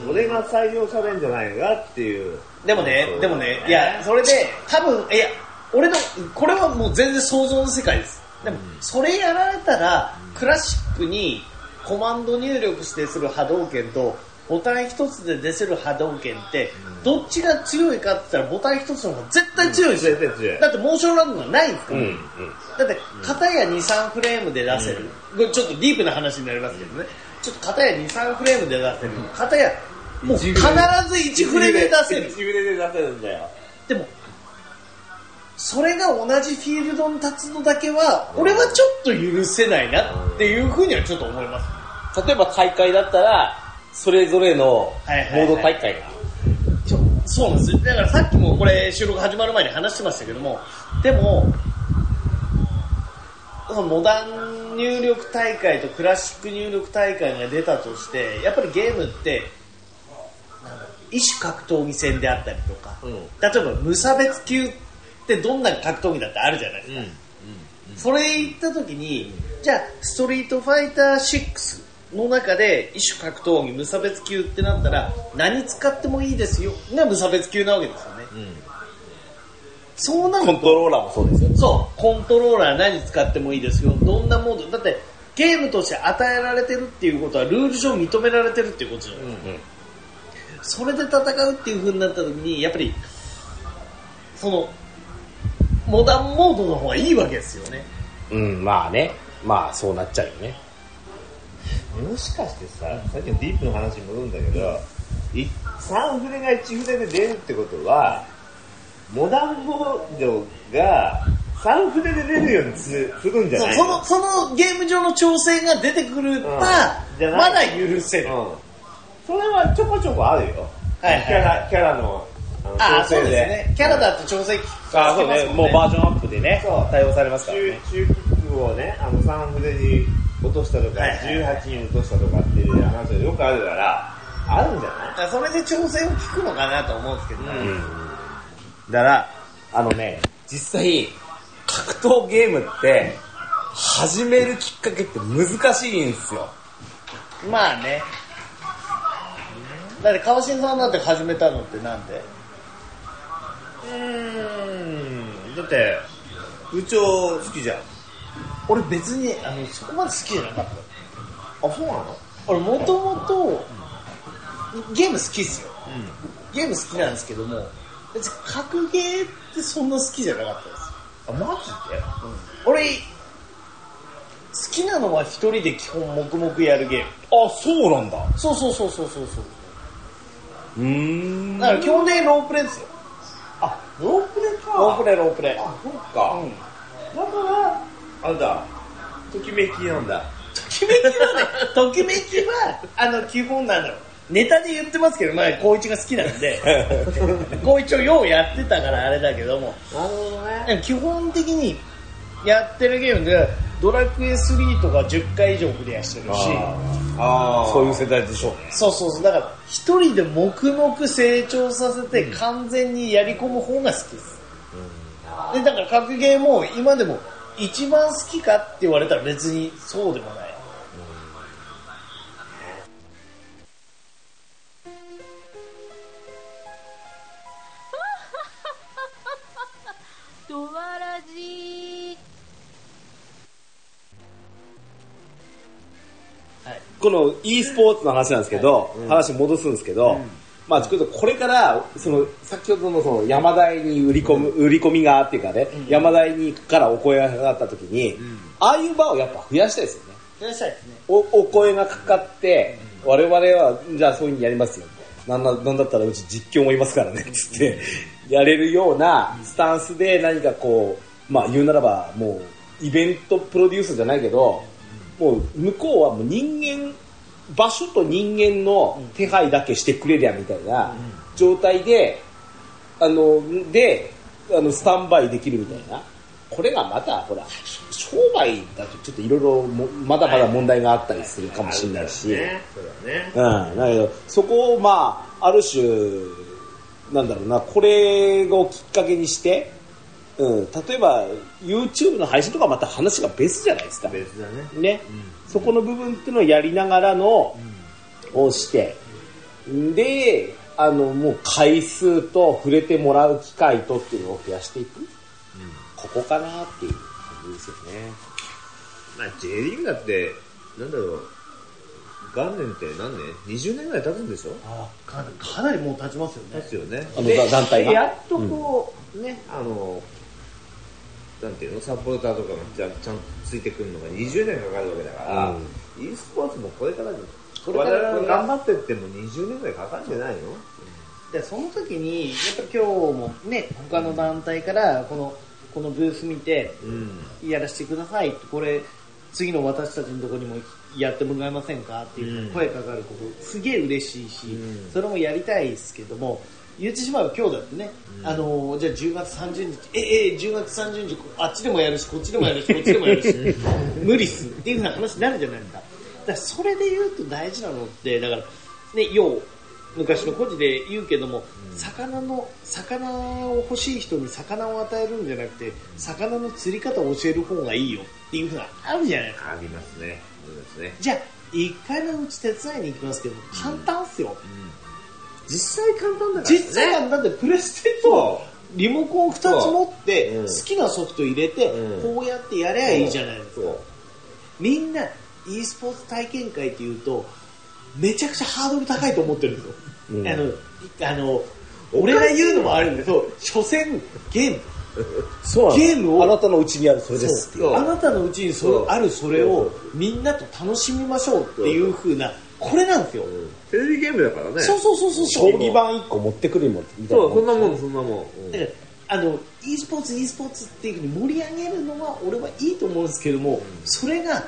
それが採用されんじゃないかっていう。でもね、でもね、いや、それで、多分、いや、俺の、これはもう全然想像の世界です。でも、それやられたら、クラシックにコマンド入力してする波動拳と、ボタン一つで出せる波動拳って、どっちが強いかって言ったら、ボタン一つの方が絶対強いですよ。絶対強いだって、モーションランドがないんですから。うん。うん。だって、片や2、3フレームで出せる。これちょっとディープな話になりますけどね。ちょっと片や2、3フレームで出せる。片や、もう必ず1フレで出せる1。フレで出せるんだよ。それが同じフィールドに立つのだけは、俺はちょっと許せないなっていうふうにはちょっと思います。例えば大会だったら、それぞれのモはいはいはいード大会が。そうなんですよ。だからさっきもこれ収録始まる前に話してましたけども、でも、モダン入力大会とクラシック入力大会が出たとしてやっぱりゲームって異種格闘技戦であったりとか、うん例えば無差別級ってどんな格闘技だってあるじゃないですか、それ言った時に、じゃあストリートファイター6の中で異種格闘技無差別級ってなったら何使ってもいいですよが無差別級なわけですよね、そうなるとコントローラーもそうですよね。そう、コントローラー何使ってもいいですよ。どんなモード。だって、ゲームとして与えられてるっていうことは、ルール上認められてるっていうことじゃないですか。それで戦うっていう風になった時に、やっぱり、その、モダンモードの方がいいわけですよね。うん、まあね。まあ、そうなっちゃうよね。もしかしてさ、さっきのディープの話に戻るんだけど、い3筆が1筆で出るってことは、モダンモードが3筆で出るようにすするんじゃないその、そのゲーム上の調整が出てくるば、うんまだ許せる。うん。それはちょこちょこあるよ。はいはいキャラ、キャラのあ。そうですね。キャラだって調整効きあそうね。もうバージョンアップでね対応されますから中ね。中キックをね、あの3筆に落としたとか、はいはい18に落としたとかっていう話がよくあるから、あるんじゃない？それで調整を聞くのかなと思うんですけど、うん。だから、あのね、実際、格闘ゲームって、始めるきっかけって難しいんですよ。まあね。だって川新さんだって始めたのってなんで？うーん。だって、部長好きじゃん。俺別にあのそこまで好きじゃなかった。あ、そうなの？俺もともとゲーム好きっすよ。ゲーム好きなんですけども別に格ゲーってそんな好きじゃなかったです。あ、マジで？俺好きなのは一人で基本黙々やるゲーム。あ、そうなんだ。そうそうそうそうそうそう。うーん。だから基本的にロープレイですよ。あ、ロープレか。ロープレイロープレイあ、そっか。うんだから、あれだ、ときめきなんだ。ときめきはね、ときめきは、あの、基本なんだろう。ネタで言ってますけど、まあ、光一が好きなんで、光一をようやってたからあれだけども、なるほどね。基本的にやってるゲームで、ドラクエ3とか10回以上クリアしてるし、あーそういう世代でしょうね。そうそうそう、だから、一人で黙々成長させて完全にやり込む方が好きです。で、だから格ゲーも今でも一番好きかって言われたら別にそうでもない。この e スポーツの話なんですけど、話戻すんですけど、まあ、ちょっとこれから、その、先ほどのその山台に売り込む、売り込みがっていうかね、山台にからお声がかかった時に、ああいう場をやっぱ増やしたいですよね。いらっしゃいですね。お、お声がかかって、我々は、じゃあそういうふうにやりますよ。なんだ、なんだったらうち実況もいますからね、つって、やれるようなスタンスで何かこう、まあ言うならば、もう、イベントプロデュースじゃないけど、もう向こうはもう人間、場所と人間の手配だけしてくれりゃみたいな状態で、あの、で、あの、スタンバイできるみたいな。これがまた、ほら、商売だとちょっといろいろも、まだまだ問題があったりするかもしれないし。うん。だけど、そこを、まあ、ある種、なんだろうな、これをきっかけにして、うん、例えば、YouTube の配信とかまた話が別じゃないですか。別だね。ね。そこの部分っていうのをやりながらの、をして、で、あの、もう回数と触れてもらう機会とっていうのを増やしていく。ここかなっていう感じですよね。まあ、J リーグだって、なんだろう、元年って何年 ?20 年ぐらい経つんでしょ？あかかなりもう経ちますよね経。つよね。あの団体がやっとこう、ね、あの、なんていうの、サポーターとかがちゃんちゃんとついてくるのが20年かかるわけだから、e スポーツもこれからで、これから我々が頑張ってっても20年ぐらいかかるんじゃないの？でその時にやっぱ今日もね他の団体からこのこのブース見てうん。やらせてくださいってこれ次の私たちのところにもやってもらえませんかっていううん。声かかることすげえ嬉しいし、うん。それもやりたいですけども言ってしまえば今日だってね、あのーじゃあ10月30日、え、え、10月30日、あっちでもやるし、こっちでもやるし、こっちでもやるし、無理っすっていうふうな話になるじゃないですか。だからそれで言うと大事なのって、だから、ね、要、昔の故事で言うけども、魚の、魚を欲しい人に魚を与えるんじゃなくて、魚の釣り方を教える方がいいよっていうふうな、あるじゃないですか。ありますね。そうですね。じゃあ、一回のうち手伝いに行きますけど、簡単っすよ。実際簡単だからね。実際はだってプレステとリモコン2つ持ってう。ん。好きなソフト入れてうん。こうやってやりゃいいじゃないですか。そう。みんな e スポーツ体験会っていうとめちゃくちゃハードル高いと思ってるんですよ、うん。あのあの俺が言うのもあるんだけど所詮ゲーム。そうゲームをあなたのうちにあるそれです。っていうそうあなたのうちにそそうあるそれをみんなと楽しみましょうっていう風なこれなんですよ、テレビゲームだからね。そうそうそうそう。将棋盤1個持ってくるもんみたいな。そう、そんなもん、そんなもん。うん。だからあの e スポーツ e スポーツっていうふうに盛り上げるのは俺はいいと思うんですけども、それが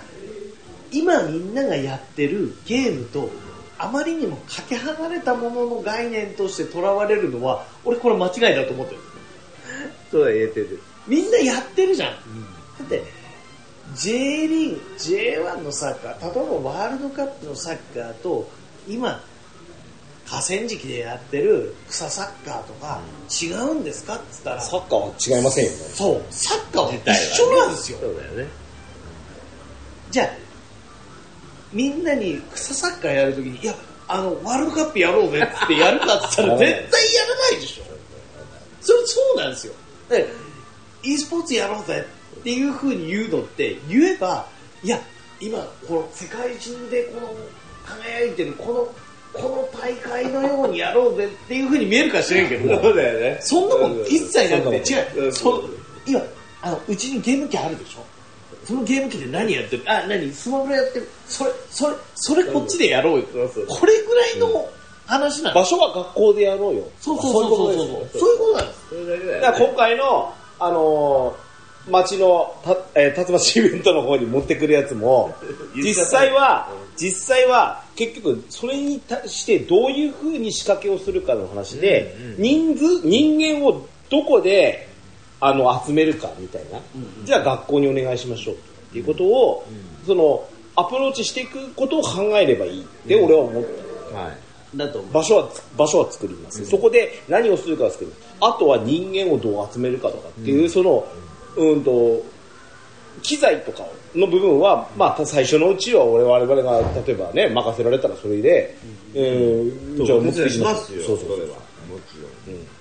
今みんながやってるゲームとあまりにもかけ離れたものの概念としてとらわれるのは俺これ間違いだと思ってる。そうだ、言えてる。みんなやってるじゃん、だって J リーグ J1 のサッカー例えばワールドカップのサッカーと今河川敷でやってる草サッカーとか違うんですかって言ったらサッカーは違いませんよねそう、サッカーは一緒なんですよ。そうだよね。じゃあ、みんなに草サッカーやるときに、いや、あの、ワールドカップやろうぜってやるかって言ったら絶対やらないでしょ。それそうなんですよ。で、e スポーツやろうぜっていう風に言うのって、言えば、いや、今、この世界中でこの輝いてるこの、この大会のようにやろうぜっていう風に見えるかもしれんけど、そうだよね。そんなもん一切なくて、違う、うん。そ今、あの、うちにゲーム機あるでしょ？そのゲーム機で何やってる？あ、何？スマホでやってる。それ、それ、それこっちでやろうよ。これぐらいの話なんです。場所は学校でやろうよ。そうそうそうそう。そう。そういうことなんです。それだけだだからよね。今回の、あのー町のた、えー、竜巻イベントの方に持ってくるやつも、実際は、実際は、結局、それに対してどういう風に仕掛けをするかの話で、人数、人間をどこで、あの、集めるかみたいな。じゃあ学校にお願いしましょうっていうことを、その、アプローチしていくことを考えればいいって俺は思った。はい。だと。場所は、場所は作ります、そこで何をするかは作る。あとは人間をどう集めるかとかっていう、その、うんと、機材とかの部分は、まあ、最初のうちは我々が、例えばね、任せられたらそれで、えーじゃあ持ってきしますよ。そうそうそれは。もちろん。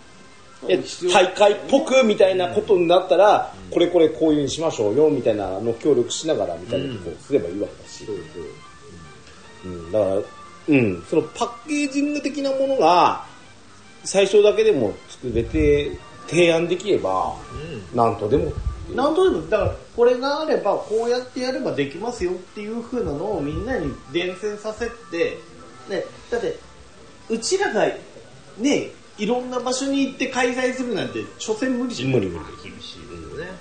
え大会っぽくみたいなことになったら、これこれこういうにしましょうよみたいなのを協力しながらみたいなことをすればいいわけだし、だから、うん、そのパッケージング的なものが最初だけでも作れて提案できれば、なんとでもなんとでも、だから、これがあれば、こうやってやればできますよっていう風なのをみんなに伝染させて、ね、だって、うちらが、ね、いろんな場所に行って開催するなんて、所詮無理じゃん。無理無理厳しいよね。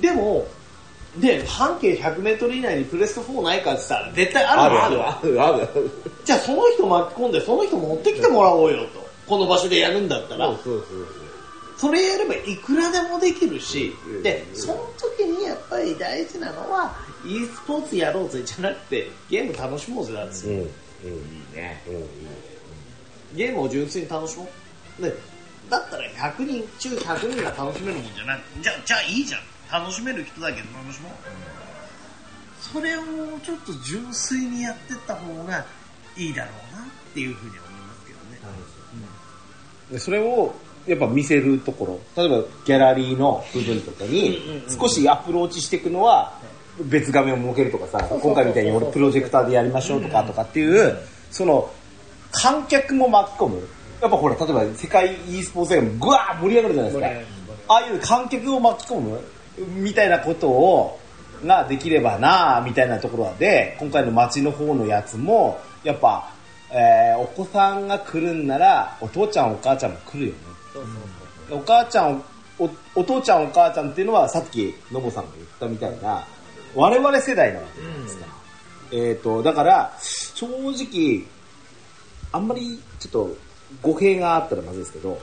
でも、で、半径100メートル以内にプレスト4ないかって言ったら、絶対あるあるわあるあるある。じゃあその人巻き込んで、その人持ってきてもらおうよと。この場所でやるんだったら、そうそうそうそれやればいくらでもできるしうん、で、その時にやっぱり大事なのは、e スポーツやろうぜじゃなくて、ゲーム楽しもうぜなんですよ。うん、うん、いいね。ゲームを純粋に楽しもう。で、だったら100人中100人が楽しめるもんじゃない。じゃあ、じゃあいいじゃん。楽しめる人だけど楽しもう。それをもうちょっと純粋にやってった方がいいだろうなっていうふうに思いますけどね。でそれをやっぱ見せるところ。例えばギャラリーの部分とかに少しアプローチしていくのは別画面を設けるとかさ今回みたいに俺プロジェクターでやりましょうとかとかっていうその観客も巻き込む。やっぱほら例えば世界 e スポーツがぐわー盛り上がるじゃないですか。ああいう観客を巻き込むみたいなことをができればなあみたいなところで今回の街の方のやつもやっぱ、えーお子さんが来るんならお父ちゃんお母ちゃんも来るよねお母ちゃんおお父ちゃんお母ちゃんっていうのはさっきのぼさんが言ったみたいな我々世代なわけじゃないですか、えっ、とだから正直あんまりちょっと語弊があったらまずいですけど、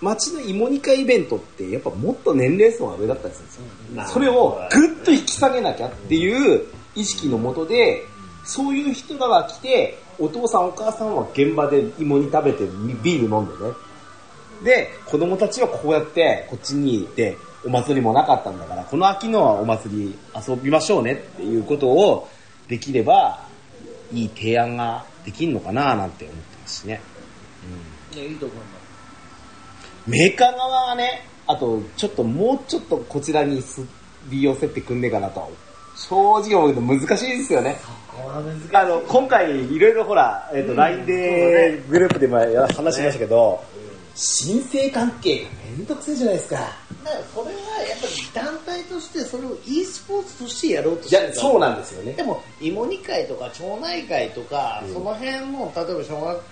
街の芋煮会イベントってやっぱもっと年齢層が上だったりするんですよ。それをぐっと引き下げなきゃっていう意識のもとで、そういう人らが来て、お父さんお母さんは現場で芋煮食べてビール飲んでね。で、子供たちはこうやってこっちにいて、お祭りもなかったんだから、この秋のお祭り遊びましょうねっていうことをできれば、いい提案ができるのかななんて思ってますしね。いやいいと思いますメーカー側がね、あと、ちょっともうちょっとこちらにすり寄せてくんねえかなと。正直思うけど難しいですよね。あの、今回いろいろほら、えっ、と、LINE でグループでも話しましたけど、申請関係がめんどくせえじゃないですか。だからそれはやっぱり団体としてそれを e スポーツとしてやろうとしてるからそうなんですよね。で。も芋煮会とか町内会とか、その辺の例えば小学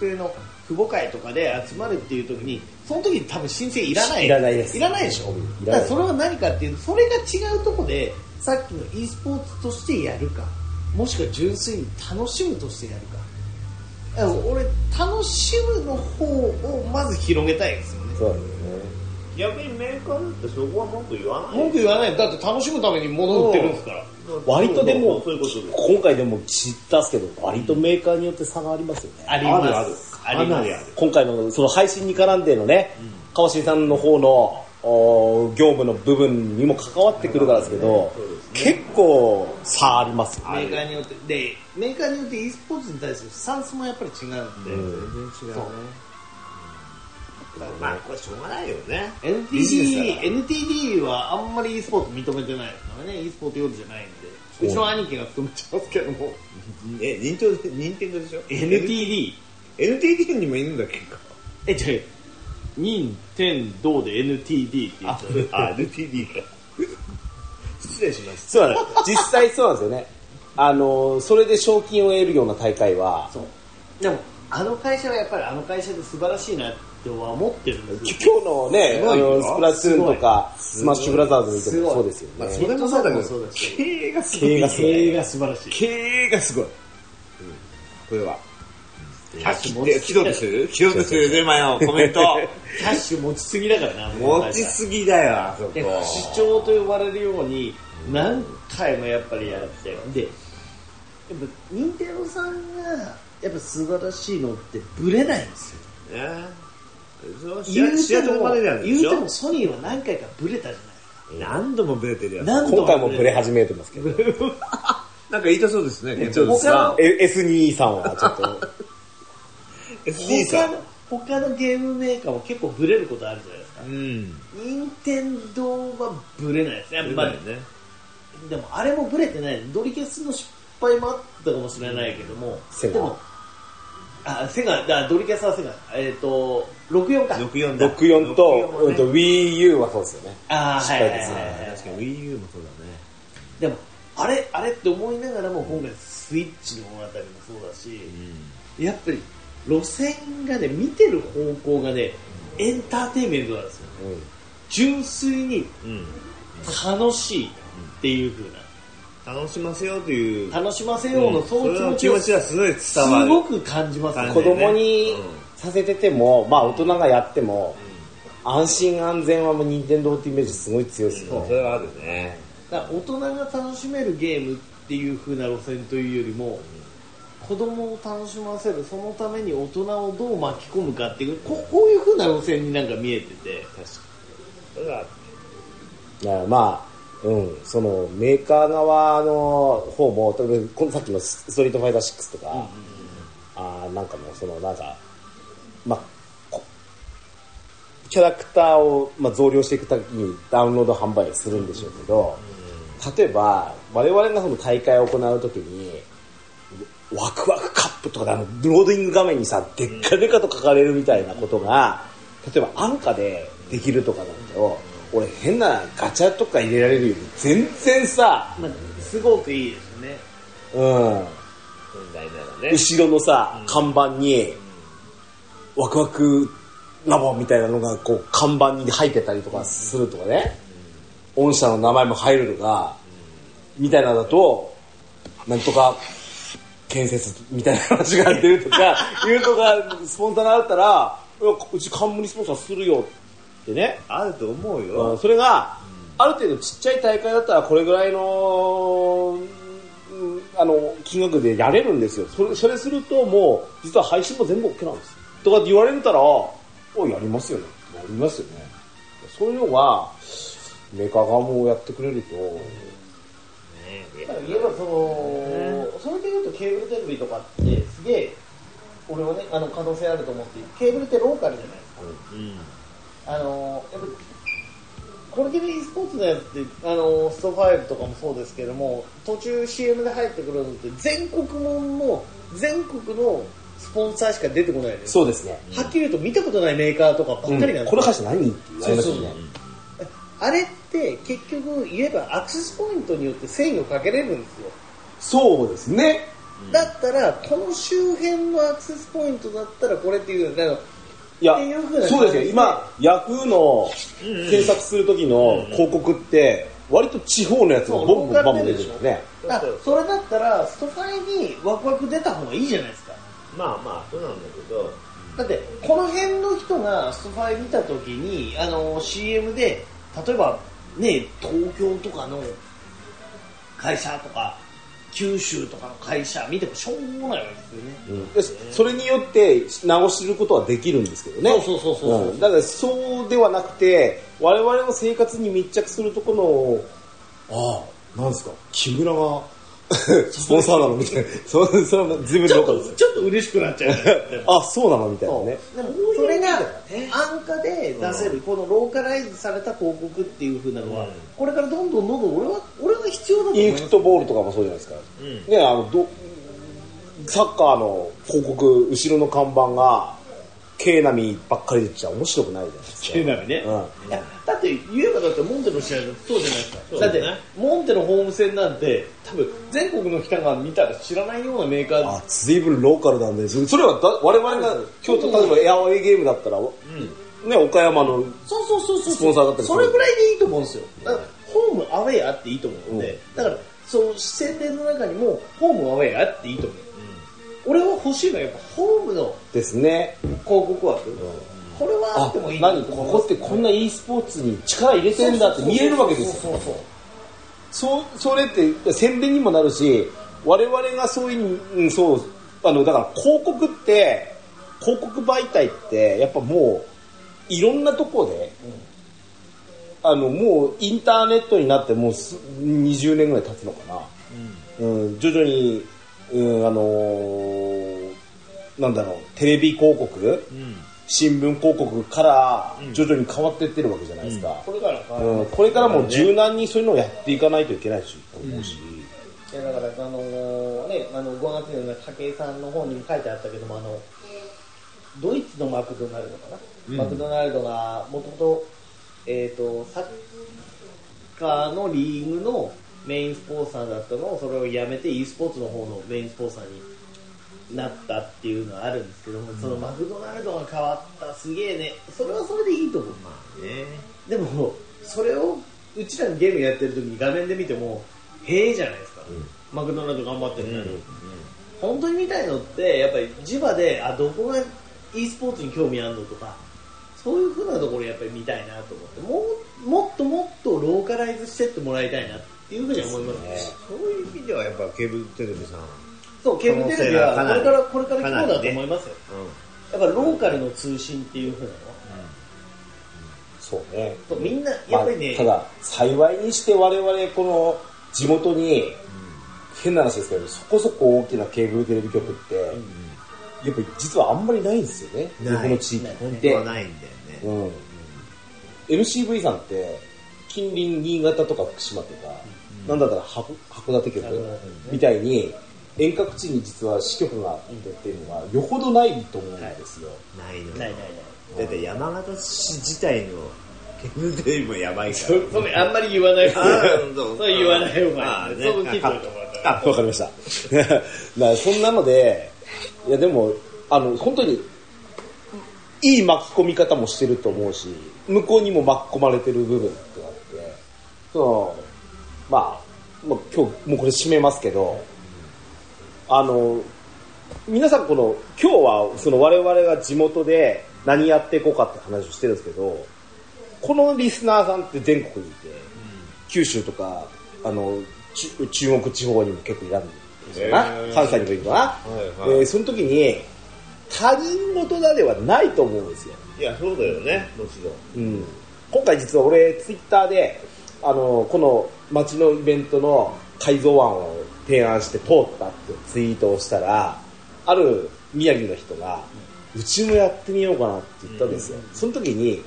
生の父母会とかで集まるっていう時にその時に多分申請いらない。いらないです。いらないでしょ。だからそれは何かっていうとそれが違うとこでさっきの e スポーツとしてやるかもしくは純粋に楽しむとしてやるか俺楽しむの方をまず広げたいですよね。そうですね。逆にメーカーだってそこは文句言わない。文句言わない。だって楽しむために物売ってるんですから。割とでもそういうことです。今回でも知ったんですけど、割とメーカーによって差がありますよね。あります。あるある。今回のその配信に絡んでのね、川尻さんの方のお業務の部分にも関わってくるからですけど、結構差あります。メーカーによって。でメーカーによって e スポーツに対するスタンスもやっぱり違うんで、うん。全然違うね。まあこれしょうがないよね。NTD, NTD はあんまり e スポーツ認めてないですからね。e スポーツ用じゃないんで。う。ちの兄貴が勤めてますけども。え任天堂でしょ？NTD NTT にもいるんだっけか。え違う任天堂で NTD って言っあたらあ NTT か。失礼しましたそうなの。実際そうなんですよね。あの、それで賞金を得るような大会は、そう。でもあの会社はやっぱりあの会社で素晴らしいなっては思ってるんですきよ今日のね、あすごいよ。の、スプラトゥーンとか、スマッシュブラザーズ見てもそうですよまあね。それもそうだけどそうだし経営がすごい。経営がすごい。経営が素晴らしい。経営がすごい、これはキャッシュ持でちする？キロとするで前のコメント。キャッシュ持ちすぎだからな持ちすぎだよあそこ。で不死鳥と呼ばれるように何回もやっぱりやって。でやっぱ任天堂さんがやっぱ素晴らしいのってブレないんですよ。ねそう言うても言うてもソニーは何回かブレたじゃ何度もブレてるやつ。今回もブレ始めてますけど、なんか言いたそうですねケンチョウ他の？え S2 さんはちょっと、SD さん他の他のゲームメーカーも結構ブレることあるじゃないですか。うん。任天堂はブレないですやっぱり、ね。でもあれもブレてない。ドリキャスの失敗もあったかもしれないけども、セガ。でもあセガ。だドリキャスはセガ。えっ、と64か。64だ。64と、64もね。うんと Wii U はそうですよね。ああ失敗ですねはいはい。はいはい確かに Wii U もそうだね。でもあれあれって思いながらも今回スイッチの物語もそうだし、やっぱり路線がね見てる方向がねエンターテインメントなんですよ。うん純粋にうん楽しいっていう風な。楽しませようという。楽しませようのそそれの気持ちを持ちはすごいす伝わる。ごく感じます。ね。子供にうんさせてても、まあ大人がやっても、安心安全はもう任天堂ってイメージすごい強いですよそれはあるね。だ大人が楽しめるゲームっていう風な路線というよりも、子供を楽しませるそのために大人をどう巻き込むかっていうここういう風な路線になんか見えてて。それはあるだからまあ、うん、そのメーカー側の方も、例えばこのさっきのストリートファイター6とか、あーなんかもうそのなんか、まあ、こキャラクターを、まあ、増量していくためにダウンロード販売するんでしょうけど、例えば我々がその大会を行うときに、ワクワクカップとかであのローディング画面にさ、でっかでかと書かれるみたいなことが、例えば安価でできるとかなんだよ。俺変なガチャとか入れられるより全然さ、まあ、すごくいいですね。うん、後ろのさ、看板に、ワクワクラボみたいなのがこう看板に入ってたりとかするとかね、御社の名前も入るとか、みたいなのだと、なんとか建設みたいな話が出るとか、いうとか、スポンサーがあったら、うち冠スポンサーするよってね。あると思ううんよ。それが、ある程度ちっちゃい大会だったらこれぐらいの、うんあの、金額でやれるんですよ。それ、それするともう、実は配信も全部 OK なんです。とかって言われたら、おやりますよね。やりますよね。そういうのが、メーカー側もやってくれると、だから言えばその、それで言うとケーブルテレビとかってすげえ俺はねあの可能性あると思ってケーブルってローカルじゃないですかうん。あのやっぱこれで e スポーツのやつってあのスト5とかもそうですけども途中 CM で入ってくるのって全国もんの全国のスポンサーしか出てこないですそうですね。はっきり言うと見たことないメーカーとかばっかりなんですよ、この会社何って言われますよね。あれって結局言えばアクセスポイントによって制御かけれるんですよそうですね。だったらこの周辺のアクセスポイントだったらこれっていうあのいやそうですよ。今、ヤフーの検索する時の広告って、割と地方のやつがボンボンボンボン出てるよね。あそれだったらストファイにワクワク出た方がいいじゃないですか。まあまあ、そうなんだけど、だってこの辺の人がストファイ見た時にあの CM で例えばね東京とかの会社とか九州とかの会社見てもしょうもないわけですよね。うん。でそれによって直し知ることはできるんですけどね。そうそうそうそう。うん。だからそうではなくて、我々の生活に密着するところの、ああ、なんですか、木村がスポンサーなのみたいな。そそれは自分ちょっで分かるんですよ。とちょっと嬉しくなっちゃう あ、そうなのみたいなね。でもそれが安価で出せる、このローカライズされた広告っていう風なのは、うんこれからどんどんどんどん俺は俺は必要だと思インフットボールとかもそうじゃないですか。うんね、あの、ど、サッカーの広告、後ろの看板が、ケーナミばっかりでちゃ面白くないじゃないですか。ケーナミね。うん。だって言えばだってモンテの試合だってそうじゃない？ですかだってモンテのホーム戦なんて多分全国の人が見たら知らないようなメーカー。あ、随分ローカルなんで、それはだ我々が今日例えばエアウェイゲームだったら、ね、岡山の、そうそうそうそうスポンサーだったりする。それぐらいでいいと思うんですよ。だからホームアウェイあっていいと思うんで、だからそう宣伝の中にもホームアウェイあっていいと思う、俺は欲しいのはやっぱホームのですね。広告枠、これはああってもいい、な何ここってこんな e スポーツに力入れてんだって見えるわけですよ。そうそうそう、それって宣伝にもなるし、我々がそういう、うん、そう、あの、だから広告って、広告媒体って、やっぱもう、いろんなとこで、あの、もうインターネットになってもうす20年ぐらい経つのかな。うん、徐々に、うん、あのーなんだろう、テレビ広告、新聞広告から徐々に変わっていってるわけじゃないですか。これからうん、これからも柔軟にそういうのをやっていかないといけないし、と思うし。いやだからあのーねあの5月に武井さんの方にも書いてあったけどもあのドイツのマクドナルドかな、マクドナルドがもともとえっ、とサッカーのリーグのメインスポンサーだったのをそれをやめて e スポーツの方のメインスポンサーになったっていうのはあるんですけども、そのマクドナルドが変わったすげえね。それはそれでいいと思うまあね。でもそれをうちらのゲームやってる時に画面で見てもへえじゃないですか、マクドナルド頑張ってるのに、本当に見たいのってやっぱり地場であどこが e スポーツに興味あるのとかそういう風なところやっぱり見たいなと思ってもっともっとローカライズしてってもらいたいなっていうふうに思います。ね。そういう意味ではやっぱケーブルテレビさん、そうケーブルテレビはこれからこれからかなりこうだと思いますよ、やっぱローカルの通信っていう風なの。そうね。とみんなやっぱりね、まあただ、幸いにして我々この地元に、変な話ですけど、そこそこ大きなケーブルテレビ局って、やっぱり実はあんまりないんですよね。この地域本って。当はないん。だよね。うん。NCV さんって、近隣新潟とか福島とか、なんだったら函函館局みたいに、遠隔地に実は支局があってっていうのが、よほどないと思うんですよ。ないないないないだって山形市自体のケーブルテレビもやばいかそそれあんまり言わない方がら。そう言わない方がいい。ああねそう聞いてもら。あ、わかりました。だからそんなので、いやでも、あの、本当に、いい巻き込み方もしてると思うし、向こうにも巻き込まれてる部分その、まあ、もう今日、もうこれ締めますけど、あの、皆さんこの、今日はその我々が地元で何やっていこうかって話をしてるんですけど、このリスナーさんって全国にいて、九州とか、あの、ち中国地方にも結構いらんですよな。へー関西にもいるかな。はいはいえーその時に、他人事だではないと思うんですよ。いや、そうだよね、もちろん。うん、今回実は俺ツイッターであのこの街のイベントの改造案を提案して通ったってツイートをしたらある宮城の人がうちもやってみようかなって言ったんですよ、その時に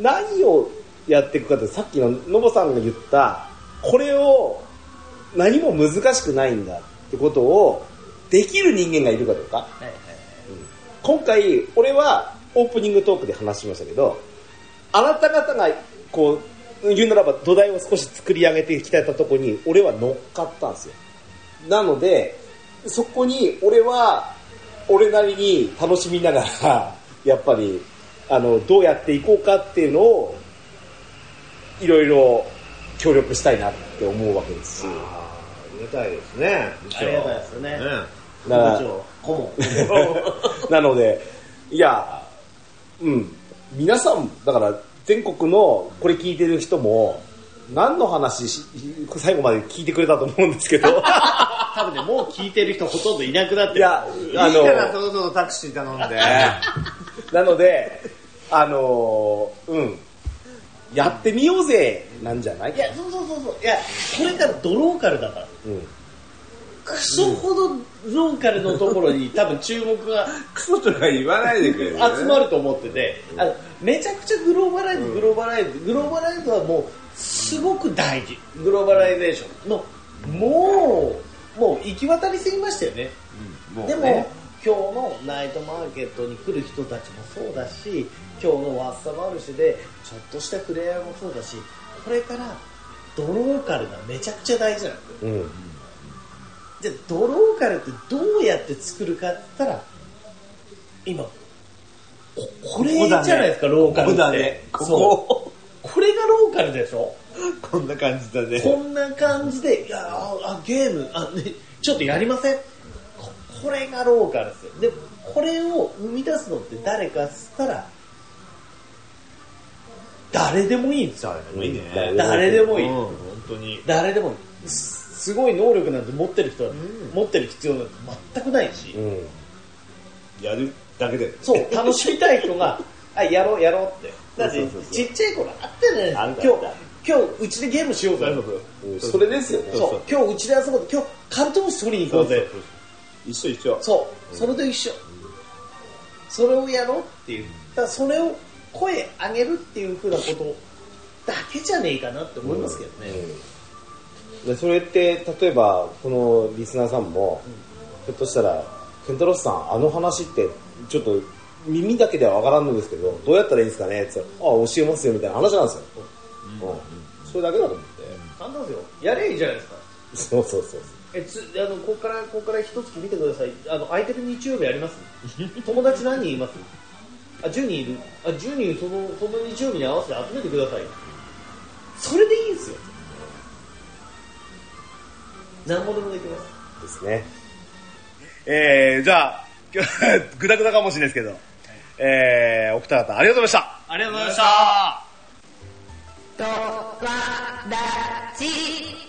何をやっていくかってさっきののぼさんが言ったこれを何も難しくないんだってことをできる人間がいるかどうか。はいはい今回俺はオープニングトークで話しましたけどあなた方がこう言うならば土台を少し作り上げてきたところに俺は乗っかったんですよ。なのでそこに俺は俺なりに楽しみながら やっぱりあのどうやっていこうかっていうのをいろいろ協力したいなって思うわけですしあありがたいですね。ありがたいですよね。だから顧問なので、いや、うん、皆さん、だから全国のこれ聞いてる人も、何の話し、最後まで聞いてくれたと思うんですけど、多分ねもう聞いてる人ほとんどいなくなってる。いや、あいいからその、ろそろタクシー頼んで。なので、あの、うん、やってみようぜ、なんじゃない？いやそうそうそうそう。いやこれからドローカルだから。うん、クソほどローカルのところに多分注目がクソとか言わないでくれる、集まると思ってて、あのめちゃくちゃグローバライズ、グローバライズ、グローバライズはもうすごく大事。グローバライゼーション。の、もう、もう行き渡りすぎましたよね。もうでも、ね今日のナイトマーケットに来る人たちもそうだし、今日のワッサマルシェでちょっとした触れ合いもそうだし、これからドローカルがめちゃくちゃ大事なんですよ。うん、じゃあドローカルってどうやって作るかって言ったら今ここれじゃないですかローカルって。ここだね。こそう。ここれがローカルでしょ？こんな感じだね。こんな感じでいやああゲームあ、ね、ちょっとやりません？ここれがローカルですよ。でこれを生み出すのって誰かっつったら誰でもいいんですよ誰でもいいね。うん誰でもいい、うん本当に。誰でもいいすすごい能力なんて持ってる人は、持ってる必要なんて全くないし、うん、やるだけでそう、楽しみたい人が、あ、やろうやろうって。だってそうそうそう、ちっちゃい頃あったじゃないですか。今日今日、うちでゲームしようぜ。うんそれですよね。そう、今日うちで遊ぼうぜ。今日、カントムシ取りに行こうぜ。一緒一緒そう、それと一緒。それをやろうっていう。だそれを声上げるっていうふうなことだけじゃねえかなって思いますけどね。でそれって例えばこのリスナーさんも、ひょっとしたらケンタロスさんあの話ってちょっと耳だけではわからんのですけどどうやったらいいんですかね？って言ったらあ教えますよみたいな話なんですよ、うん。それだけだと思って、簡単ですよ。やればいいじゃないですか。そうそうそうえつあのここからここから一月見てください。あの空いてる日曜日あります？友達何人います？あ10人いる。あ10人そのその日曜日に合わせて集めてください。それでいいんですよ何もでもできます。ですね。えー、じゃあ、今日、ぐだぐだかもしれないですけど、えー、お二方ありがとうございました。ありがとうございました。とわらじ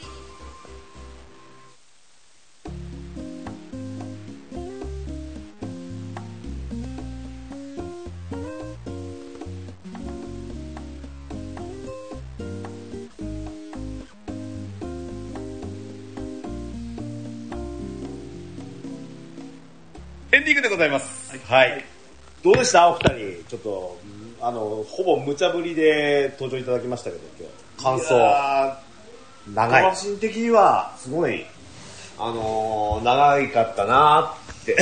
エンディングでございます。はい、どうでした？お二人。ちょっとあのほぼ無茶ぶりで登場いただきましたけど今日。感想。あ長い。個人的にはすごいあのー、長かったなって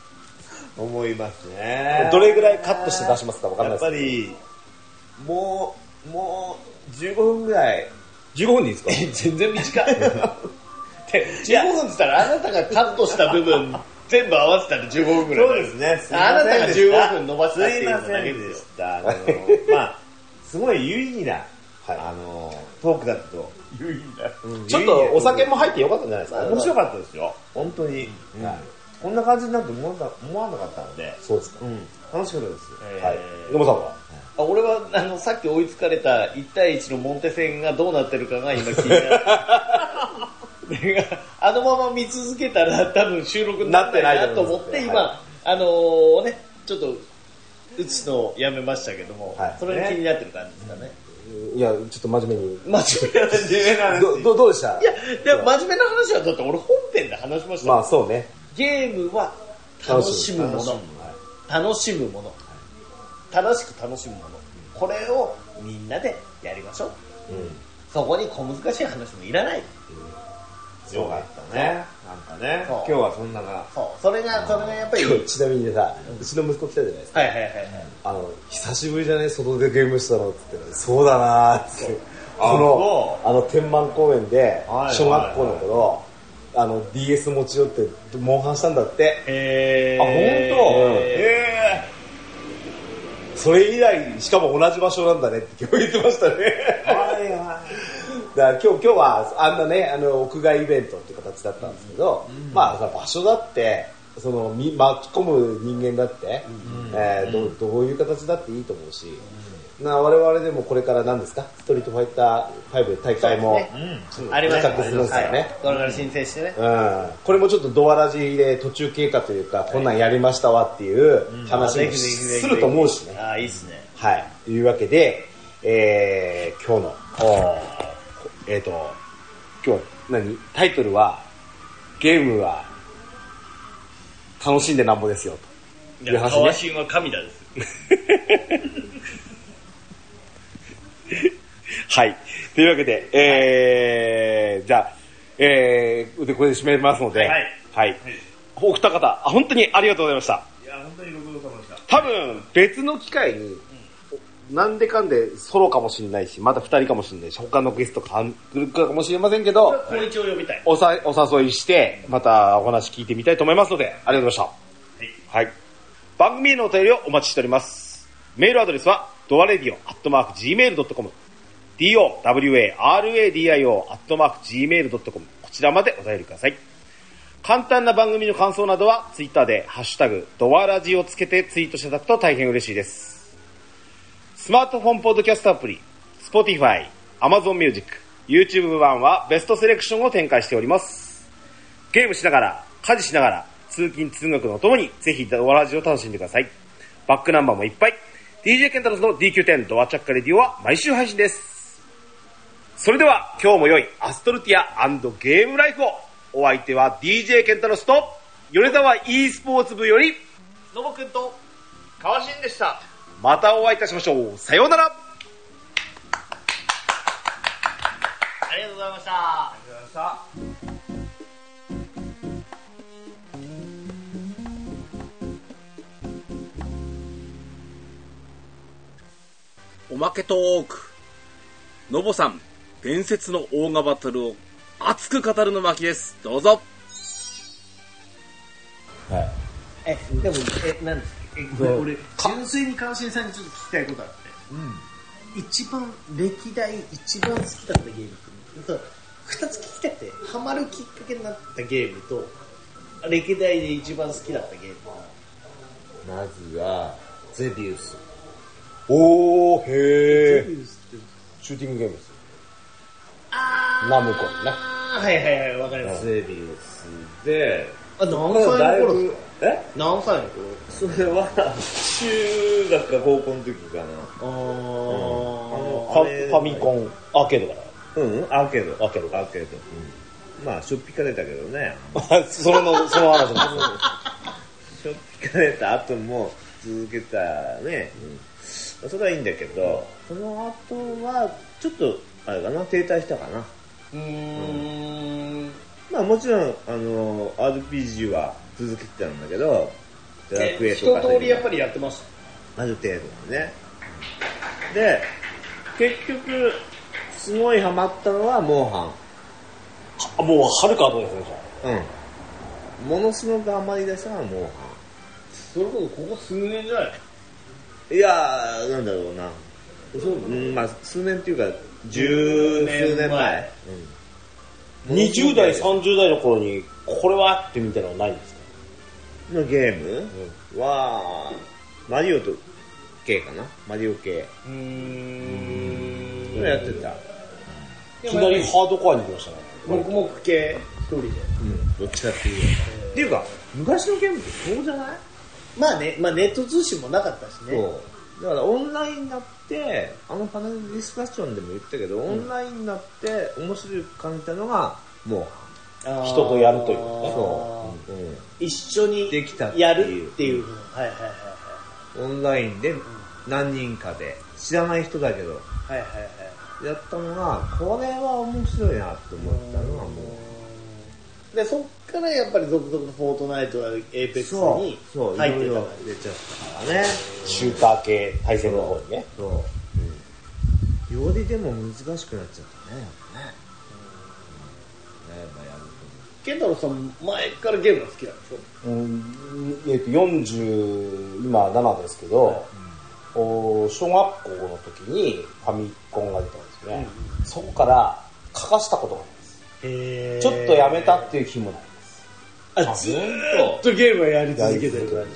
思いますね。どれぐらいカットして出しますかわかんないやっですけど。ぱりもうもう15分ぐらい。15分でいいですか？全然短い。で15分って言ったらあなたがカットした部分全部合わせたら15分ぐらい。そうですね。すいあなたがませんでした。15分伸ばしたっていうのだけですた。あのまあすごい有意義なはい。あの、トークだと、うんちょっとお酒も入ってよかったんじゃないですか？面白かったですよ。本当に。はい。こんな感じになると思わな思わなかったので、そうですか。うん、楽しかったです。はい。野茂さんは？あ俺はあのさっき追いつかれた1対1のモンテ戦がどうなってるかが今気になる。で あのまま見続けたら 多分収録になってないなと思って今、はあのーねちょっと打つのをやめましたけども、はい。それが気になってる感じですかね。いや、ちょっと真面目に。真面目な話。ど、どどうでした？いやでも真面目な話はだって俺本編で話しました。よまあそうね。ゲームは楽しむもの。楽しむもの。楽しく楽しむもの。これをみんなでやりましょう。うん。そこに小難しい話もいらないよかったね。なんかね、今日はそんなが、そう。それがそれがやっぱり今日ちなみにさ、うちの息子来たじゃないですか。はいはいはいはい。あの、久しぶりじゃね外でゲームしたのって言ってそうだなーって。あその、あの、天満公園では、い小学校の頃、あの、DS 持ち寄って、モンハンしたんだって。へあ本当？へそれ以来、しかも同じ場所なんだねって今日言ってましたね。はいはだから今日、今日はあんなね、あの、屋外イベントっていう形だったんですけど、まあさ、場所だって、その、み巻き込む人間だって、えーどどういう形だっていいと思うし、な我々でもこれから何ですか？ストリートファイター5大会も、ーあります企画するんですよね。はい。これから申請してね。うん、これもちょっとドアラジで途中経過というか、こんなんやりましたわっていう話もすると思うしね。ああいいっすね。はい。というわけで、えー、今日の、えっ、と、今日何？タイトルは、ゲームは楽しんでなんぼですよ、という話ね。神は神だです はい。というわけで、えー、じゃあ、えー、で、これで締めますので、はいはい。お二方、あ本当にありがとうございました。い。いや、本当にご苦労様でした。多分、別の機会に、なんでかんでソロかもしれないし、また二人かもしれないし、他のゲストか来るかもしれませんけど、これ一応呼びたいおさお誘いして、またお話聞いてみたいと思いますので、ありがとうございました。はい。番組へのお便りをお待ちしております。メールアドレスは、ドアレディオアットマーク Gmail.com、dowaradio アットマーク Gmail.com、こちらまでお便りください。簡単な番組の感想などは、ツイッターで、ハッシュタグ、ドアラジをつけてツイートしていただくと大変嬉しいです。スマートフォンポッドキャストアプリ、Spotify、Amazon Music、YouTube 版はベストセレクションを展開しております。ゲームしながら、家事しながら、通勤通学のともに、ぜひドアラジを楽しんでください。バックナンバーもいっぱい。DJ ケンタロスの DQ10 ドアチャッカレディオは毎週配信です。それでは、今日も良いアストルティアゲームライフを。お相手は DJ ケンタロスと、米沢 e スポーツ部より、のぼくんと川新でしたまたお会いいたしましょう。さようなら。ありがとうございましたおまけトーク。のぼさん、伝説のオーガバトルを熱く語るの巻です。どうぞ。えでもえなんですえこれ俺純粋に川新さんにちょっと聞きたいことあって。一番歴代一番好きだったゲームってそう二つ聞きたくてハマるきっかけになったゲームと歴代で一番好きだったゲームまずは、ゼビウス。おー、へゼー。ビウスって。シューティングゲームです。あナムコのね。はいはいはいわかります。ゼビウスで、あ何歳の頃ですぶか、え？何歳の頃？それは、中学か高校の時かな。あーフあれァファミコン、アーケードかうん、アーケード。アーケードアーケード。うん、まあ、しょっぴかれたけどね。ら。その、その話なんです しょっぴかれた後も続けたね。うん、それはいいんだけど、その後は、ちょっと、あれかな、停滞したかな。うーんまあもちろん、あの、RPG は続けてたんだけど、ドラクエ一とか。通りやっぱりやってましたある程度はね。で、結局、すごいハマったのは、モンハあもう、はるか後ですね、じゃン。うん。ものすごくハマり出したのは、モンハそれこそここ数年じゃない？ン。いやー、なんだろうな。そう、うん、まあ、数年っていうか、十数年前。20代、30代の頃に、これはってみたいなのはないんですか？のゲーム？は、マリオと系かな？マリオ系。うーんそれやってた。いきなりハードコアに行きましたね。黙々系一人で。うん、どっちかっていうと。っていうか、昔のゲームってそうじゃない？まあね、まあネット通信もなかったしね。そう。だからオンラインになって、あのパネルディスカッションでも言ったけど、オンラインになって面白い感じたのが、もあー人とやるというねう、そう。うん一緒にできたっていうやるっていう。はいはいはいオンラインで何人かで、知らない人だけど、はい。はいはいはい。やったのが、これは面白いなって思ったのがもう、で、そっからやっぱり続々とフォートナイトやエーペックスそうに、そう、いろいろ入ってたから出ちゃったからね。シューター系対戦の方にね。そう。よりでも難しくなっちゃったね、ケンタロウさん、前からゲームが好きなんでしょうんえっと40今7ですけど、お小学校の時にファミコンが出たんですよね、そこから欠かしたことがないです。へちょっとやめたっていう日もないです。あ、ずーっとゲームはやり続けてる感じ。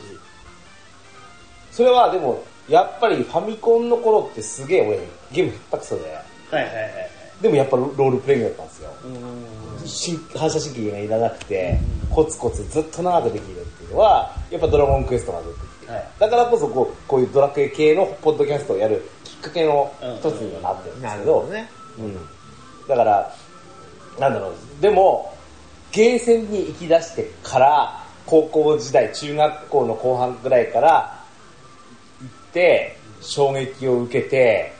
それはでもやっぱりファミコンの頃ってすげえ俺ゲーム下手くそで。はいはいはいはい。でもやっぱロールプレイングだったんですよ。神反射神経がいらなくてコツコツずっと長くできるっていうのはやっぱドラゴンクエストが出てきて、はい。だからこそこうこういうドラクエ系のポッドキャストをやるきっかけの一つにはなってるんでなすけど。うん、だからなんだろう。でもゲーセンに行き出してから高校時代中学校の後半ぐらいから行って衝撃を受けて、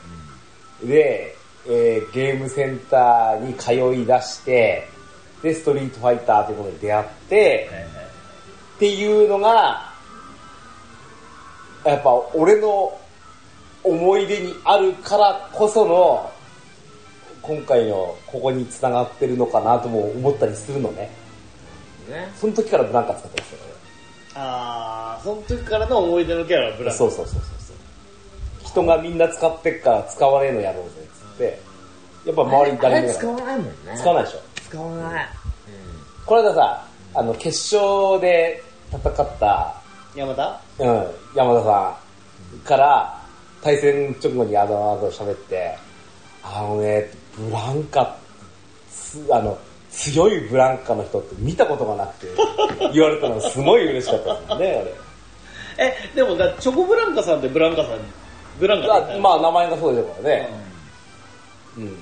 で、えーゲームセンターに通い出してでストリートファイターというものに出会って、っていうのがやっぱ俺の思い出にあるからこその今回のここに繋がってるのかなとも思ったりするのね。ね。その時からブランカ使ってますよ。あー、その時からの思い出のキャラはブランそうそうそうそうそう。人がみんな使ってっから使わねえのやろうぜっつって。やっぱ周りに誰も使わない。もんね。た使わないでしょ使わない。この間さあの決勝で戦った、山田？うん、山田さんから対戦直後にあのあの喋ってあのねブランカつあの強いブランカの人って見たことがなくて言われたのがすごい嬉しかったですもんねえ、でもだチョコブランカさんってブランカさんに、ブランカまあ名前がそうですからね、うん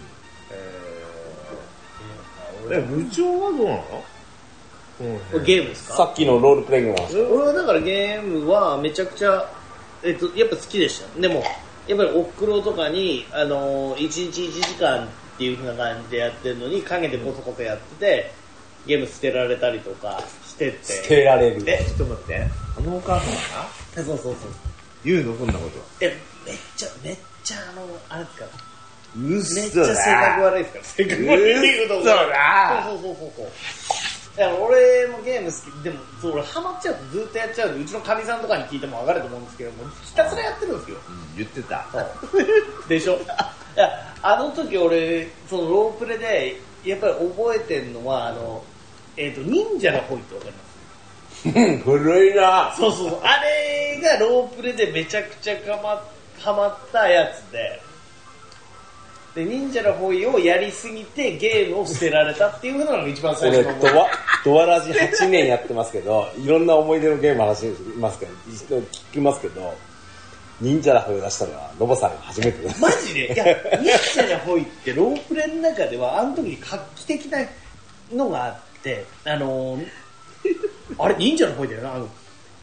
え、部長はどうなの？うん。ゲームですか？さっきのロールプレイングの話俺はだからゲームはめちゃくちゃ、えっと、やっぱ好きでした。でも、やっぱりおふくろとかに、あのー、1日1時間っていう風な感じでやってるのに、陰でコソコソやってて、ゲーム捨てられたりとかしてって。捨てられるえ、ちょっと待って。あのお母さんが？そうそうそう。言うの？そんなこと。え、めっちゃ、めっちゃあの、あれですか？ら。うっめっちゃ性格悪いですから。性格悪いっていうとこうだそうそうそうそう。いや俺もゲーム好き、でも、そう俺ハマっちゃうとずっとやっちゃうんで、うちのかみさんとかに聞いても分かると思うんですけども、ひたすらやってるんですよ。うん言ってた。でしょ？いや、あの時俺、そのロープレで、やっぱり覚えてるのは、あの、えっ、と、忍者のホイってわかります？古いなそうそうそう。あれがロープレでめちゃくちゃかま、ハマったやつで、で、忍者のホイをやりすぎてゲームを捨てられたっていうのが一番最俺初のドワドアラジ8年やってますけどいろんな思い出のゲームの話しますけど一度聞きますけど忍者ラフを出したのはロボさんが初めてです。マジで？いや、忍者のホイってロープレの中では、あの時に画期的なのがあって、あのーあれ？忍者のホイだよな、あの、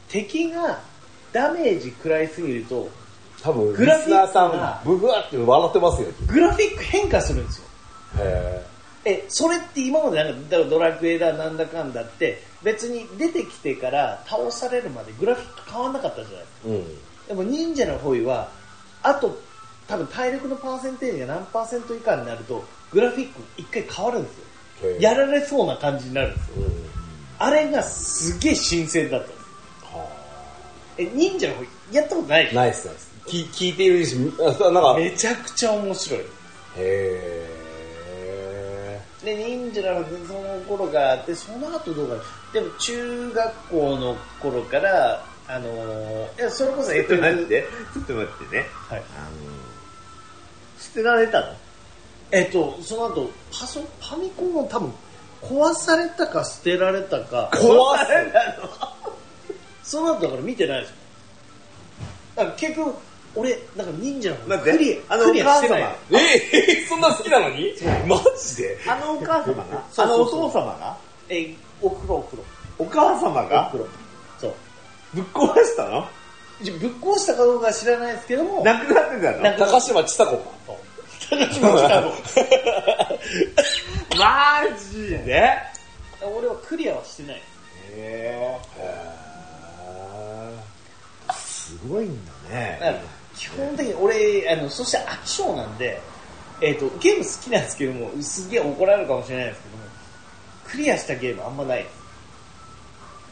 敵がダメージ食らいすぎると、多分グラフィックさがんブワーって笑ってますよ。グラフィック変化するんですよ。へえ、それって今までなんか、だからドラクエだなんだかんだって、別に出てきてから倒されるまでグラフィック変わんなかったじゃないえうん。でも忍者のホイは、あと、多分体力のパーセンテージが何パーセント以下になると、グラフィック一回変わるんですよ。やられそうな感じになるんですよ。うん。あれがすげえ新鮮だったんです。え、忍者のホイ、やったことない？でしょナイスナイス聞聞いているしなんか。めちゃくちゃ面白い。へで、忍者のその頃があって、その後どうかな。でも中学校の頃から、あのーいや、それこそー。ちょっと待って、ちょっと待ってね。はい。あの、捨てられたの？えっと、その後、パソ、ファミコンも多分、壊されたか捨てられたか、壊され その後だから見てないです。よ。だから結局、俺、だから忍者の方待ってクリア、あのクリアしてないお母。えそんな好きなのに？マジで？あのお母様が？そうそうそう。あのお父様が？え、お風呂お風呂。お母様が？お風呂。そう。ぶっ壊したの？ぶっ壊したかどうかは知らないですけども、亡くなってたの？な高島ちさ子か。高島来たの。マジで？俺はクリアはしてない。へー。すごいんだね。ら基本的に俺、あの、そして飽き性なんで、えっ、と、ゲーム好きなんですけども、すげえ怒られるかもしれないですけども、クリアしたゲームあんまないです。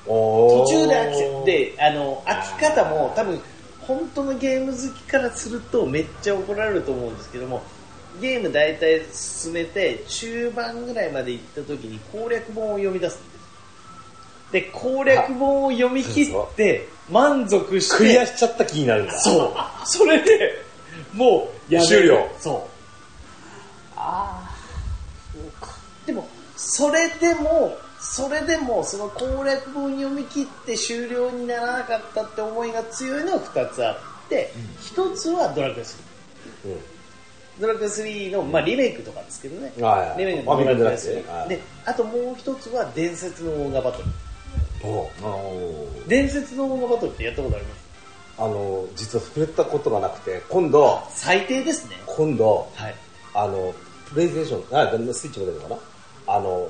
途中で飽きちゃって、あの、飽き方も多分、本当のゲーム好きからするとめっちゃ怒られると思うんですけども、ゲーム大体進めて、中盤ぐらいまで行った時に攻略本を読み出すんです。で、攻略本を読み切って、満足して、クリアしちゃった気になるんだ。そう。それで、もう、やめる終了。そう。ああ、そうか。でも、それでも、それでも、その攻略本読み切って終了にならなかったって思いが強いのは2つあって、1つはドラクエ3。ドラクエ3の、まあ、リメイクとかですけどね。リメイクのドラクエファミコンじゃなくては3。いで、あともう1つは伝説のオーガバトル。お伝説のオーガバトルってやったことあります？あの、実は触れたことがなくて、今度、最低ですね。今度、はい。あの、プレイステーション、あ、スイッチも出るのかな？あの、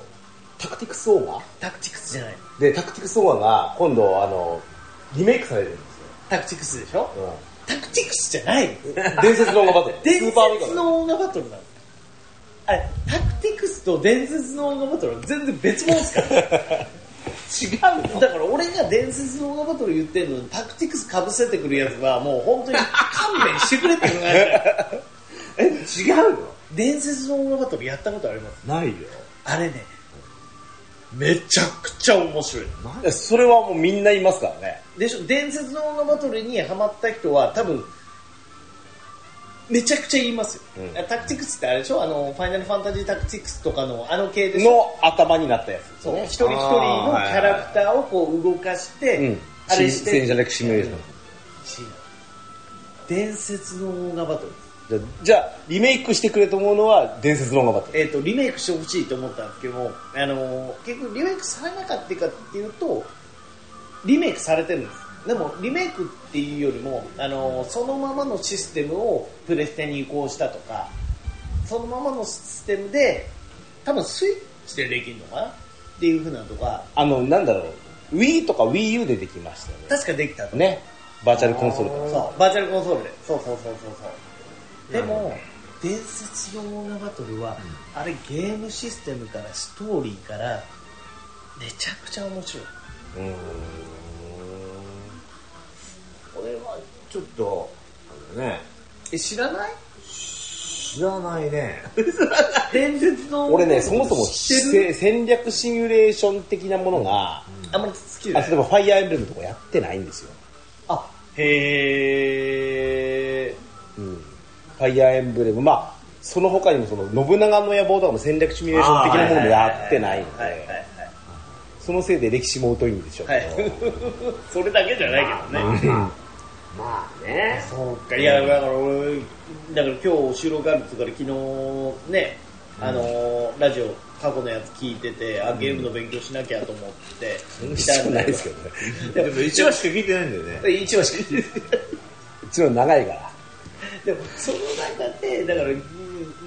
タクティクスオーガタクティクスじゃない。で、タクティクスオーガが今度、あの、リメイクされるんですタクティクスでしょ？よ。タクティクスじゃないうん。伝説のオーガバトル。伝説のオーガバトルなんですあれ、タクティクスと伝説のオーガバトルは全然別物ですから。違うの。だから俺が伝説のオーガバトル言ってんのにタクティクス被せてくるやつはもう本当に勘弁してくれって考ええ違うの？伝説のオーガバトルやったことあります？ないよ。あれね、めちゃくちゃ面白い。それはもうみんな言いますからね。でしょ？伝説のオーガバトルにハマった人は多分めちゃくちゃ言いますよ、うん。タクティクスってあれでしょ？あのファイナルファンタジータクティクスとかのあの系でしょの頭になったやつ。そう。一人一人のキャラクターをこう動かして、うん。あれして。戦じゃなくシミュレーション。違う伝説のオーガバトル。じゃあ、じゃあリメイクしてくれと思うのは伝説のオーガバトル。えっ、とリメイクしてほしいと思ったんですけどもあの結局リメイクされなかったかっていうとリメイクされてるんですでもリメイクっていうよりもあのそのままのシステムをプレステに移行したとかそのままのシステムで多分スイッチでできるのかな？っていうふうなのとかあの、なんだろう。Wii とか Wii U でできましたよね。確かできたとね。バーチャルコンソールから。そうバーチャルコンソールでそうそうそうそうそうでも伝説のオーガバトルは、あれゲームシステムからストーリーからめちゃくちゃ面白いうーん。これはちょっとあのね。え知らない？知らないね。伝説の俺ね、そもそも戦略シミュレーション的なものが、あん。まり好きじゃないあ例えばファイアーエンブレムとかやってないんですよ。あへえうん。ファイアーエンブレム、まあ、その他にもその信長の野望とかも戦略シミュレーション的なものもやってないのはいはいはいで、そのせいで歴史も疎いんでしょうはい。けど。それだけじゃないけどね、まあね。そうか。いやだから俺だから今日収録あるって言うから昨日ねあのーラジオ過去のやつ聞いててあゲームの勉強しなきゃと思って必要ないですけどね。ででも一話しか聞いてないんだよね。一話しか聞いてない。うちの長いから。でもその中でだからうん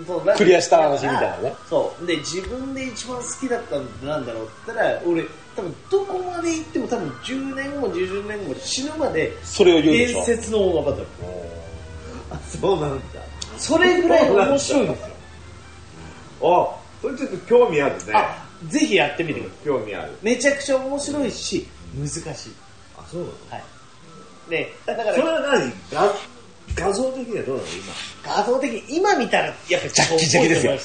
そうクリアした話みたいなね。そう。で自分で一番好きだったのってなんだろうって言ったら俺多分どこまで行っても多分10年後20年後死ぬまでそれを言うでしょ？伝説のオーガバトルあそうなんだ。それぐらい面白いんですよ。あそれちょっと興味あるね。あぜひやってみてください。興味ある。めちゃくちゃ面白いし難しい。あそうなの？はい。でだからそれは何？が画像的にはどうなの？画像的に今見たらやっぱりジャッキジャキですよ。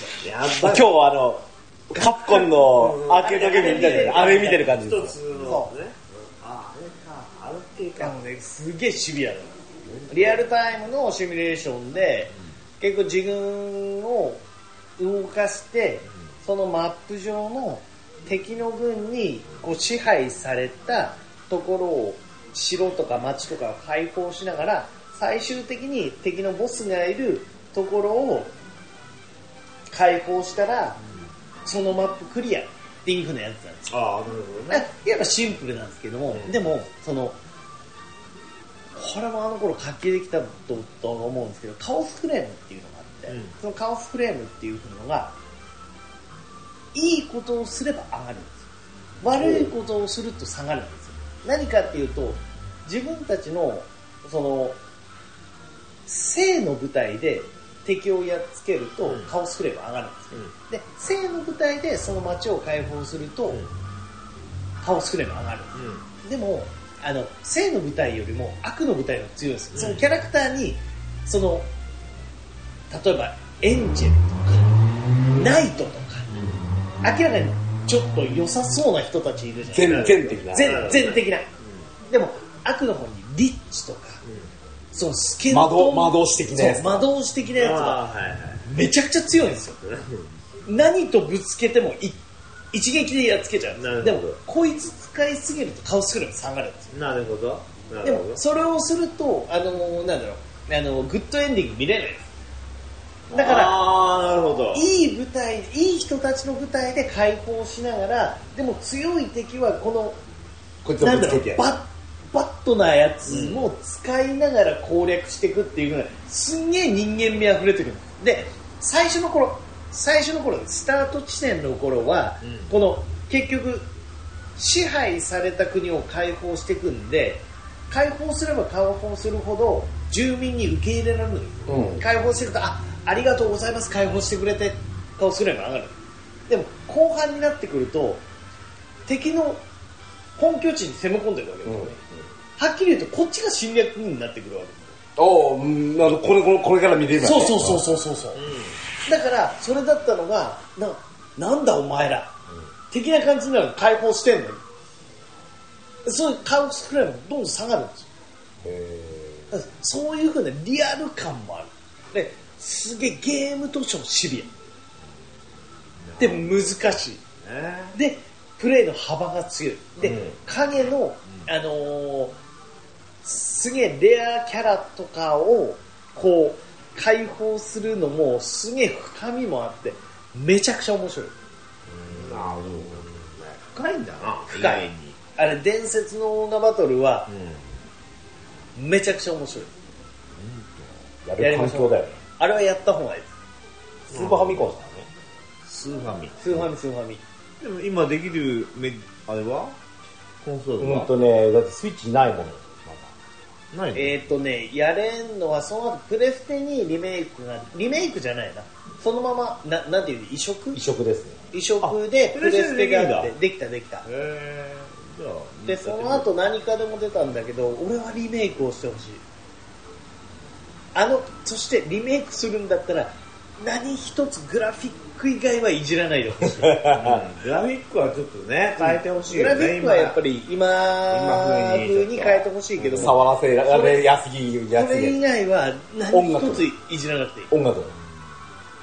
今日はあの、カプコンのアーケードゲームみたいな、あれ見てる感じで一す。つのね。あ、あれか。あれっていうか。あのね、すげえシビアなの。リアルタイムのシミュレーションで、結構自分を動かして、そのマップ上の敵の軍にこう支配されたところを城とか町とかを解放しながら、最終的に敵のボスがいるところを解放したら、そのマップクリアっていう風なやつなんですよ。ああ、なるほどね。いやっぱシンプルなんですけども、でもそのこれもあの頃画期的だとと思うんですけどカオスフレームっていうのがあって、うん。そのカオスフレームっていうのがいいことをすれば上がるんですよ。悪いことをすると下がるんですよ。何かっていうと自分たちのその正の舞台で敵をやっつけると、うん。カオスフレーム上がるんです。よ、で正の舞台でその街を解放すると、ん。カオスフレーム上がる。んですうん。でもあの正の舞台よりも悪の舞台が強いんです。よ、そのキャラクターにその例えばエンジェルとかナイトとか、明らかにちょっと良さそうな人たちいるじゃない全、全的な。全全的な、でも悪の方にリッチとか、そのスケルトン魔導士的なやつ魔導士的なやつが。めちゃくちゃ強いんですよ何とぶつけてもい一撃でやっつけちゃうんなるほどでもこいつ使いすぎるとカオスフレーム下がるんですよなるほど。なでるほど。もそれをするとあのなんだろうあのグッドエンディング見れないですだからああ、なるほど。いい舞台いい人たちの舞台で解放しながらでも強い敵はこのこいつをぶつけてやる。うバッバットなやつも使いながら攻略していくっていうのがすんげえ人間味あふれてくる。で最初の頃最初の頃スタート地点の頃は、うん。この結局支配された国を解放していくんで解放すれば解放するほど住民に受け入れられるうん。解放してるとあありがとうございます解放してくれて顔すれば上がる。でも後半になってくると敵の本拠地に攻め込んでるわけですよね、はっきり言うとこっちが侵略軍になってくるわけですおお、うんなるこれ、これ、これから見れるわねそうそうそうそうそうそう、だからそれだったのがななんだお前ら、的な感じなのに解放してんのに。そういうカウスフレームがどんどん下がるんですよ。そういうふうなリアル感もある。ですげえゲームとしてもシビア。で難しい。ね。でプレイの幅が強いで、うん影の、あのーすげえレアキャラとかをこう解放するのもすげえ深みもあってめちゃくちゃ面白いなるほどね。深いんだな。深い。あれ伝説のオーガバトルはうん。めちゃくちゃ面白いやる環境だよね。あれはやった方がいいですスーパーファミコンさんね。スーファミ。スーファミスーファミでも今できるメ、あれは？コンソールは、うんとね、だってスイッチないもの。ないの？えっ、ー、とねやれんのはその後プレステにリメイクがリメイクじゃないな。そのままななんていうの？移植？移植ですね。移植であプレステがあってプできたできた。へー。じゃあ、でその後何かでも出たんだけど俺はリメイクをしてほしい。あのそしてリメイクするんだったら何一つグラフィック以外はいじらないでほしい。グラフィックはちょっとね、変えてほしいよね。グラフィックはやっぱり今今風に変えてほしいけども触らせられやすぎ、やそれ以。外は何一ついじらなくていい。音楽。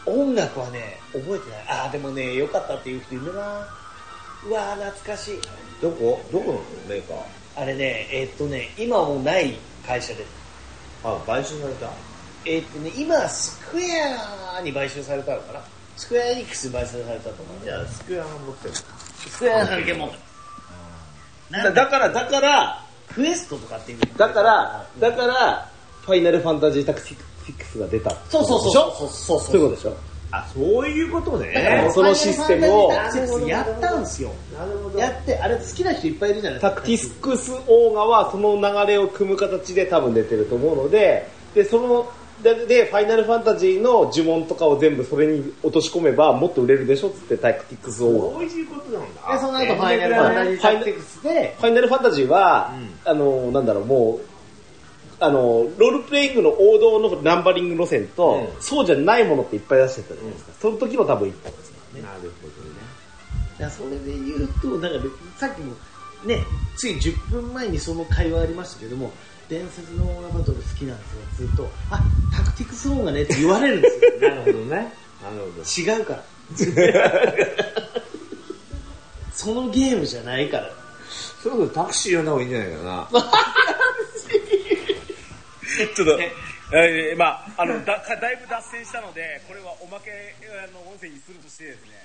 音楽はね。覚えてない。ああでもね良かったっていう人いるな。うわー懐かしい。どこ？どこのメーカー？あれねえーっとね今はもうない会社で。すあ、買収された？えーっとね今スクエアに買収されたのかなスクエアエニックスに買収されたと思う。じゃあ、スクエアが持ってる。スクエアだけもだだから、だから、クエストとかっていうだから、だから、ファイナルファンタジータクティクスが出た。そうそうそう。そうそうそう。いうことでしょ？あ、そういうことね。そのシステムをやったんですよ。なるほど。やってあれ好きな人いっぱいいるじゃないですか。タクティクスオーガはその流れを組む形で多分出てると思うので、で、その、で、でファイナルファンタジーの呪文とかを全部それに落とし込めばもっと売れるでしょっつってタクティクスオーガ。そういうことなんだ。でその後ファイナルファンタジータクティクスでファイナルファンタジーは、うんあの、なんだろう、もう、あの、ロールプレイングの王道のナンバリング路線と、うんそうじゃないものっていっぱい出してたじゃないですか。その時の多分一本ですよね。なるほどね。だからそれで言うと、だからさっきもね、つい10分前にその会話ありましたけども、伝説のオーガバトル好きなんですよ、ずっと。あ、タクティクスオーガねって言われるんですよ。なるほどね。なるほど。違うから。そのゲームじゃないから。そろそろタクシー呼んだ方がいいんじゃないかな。ちょっと、えーまあ、あのだ、だいぶ脱線したので、これはおまけあの音声にするとしてですね、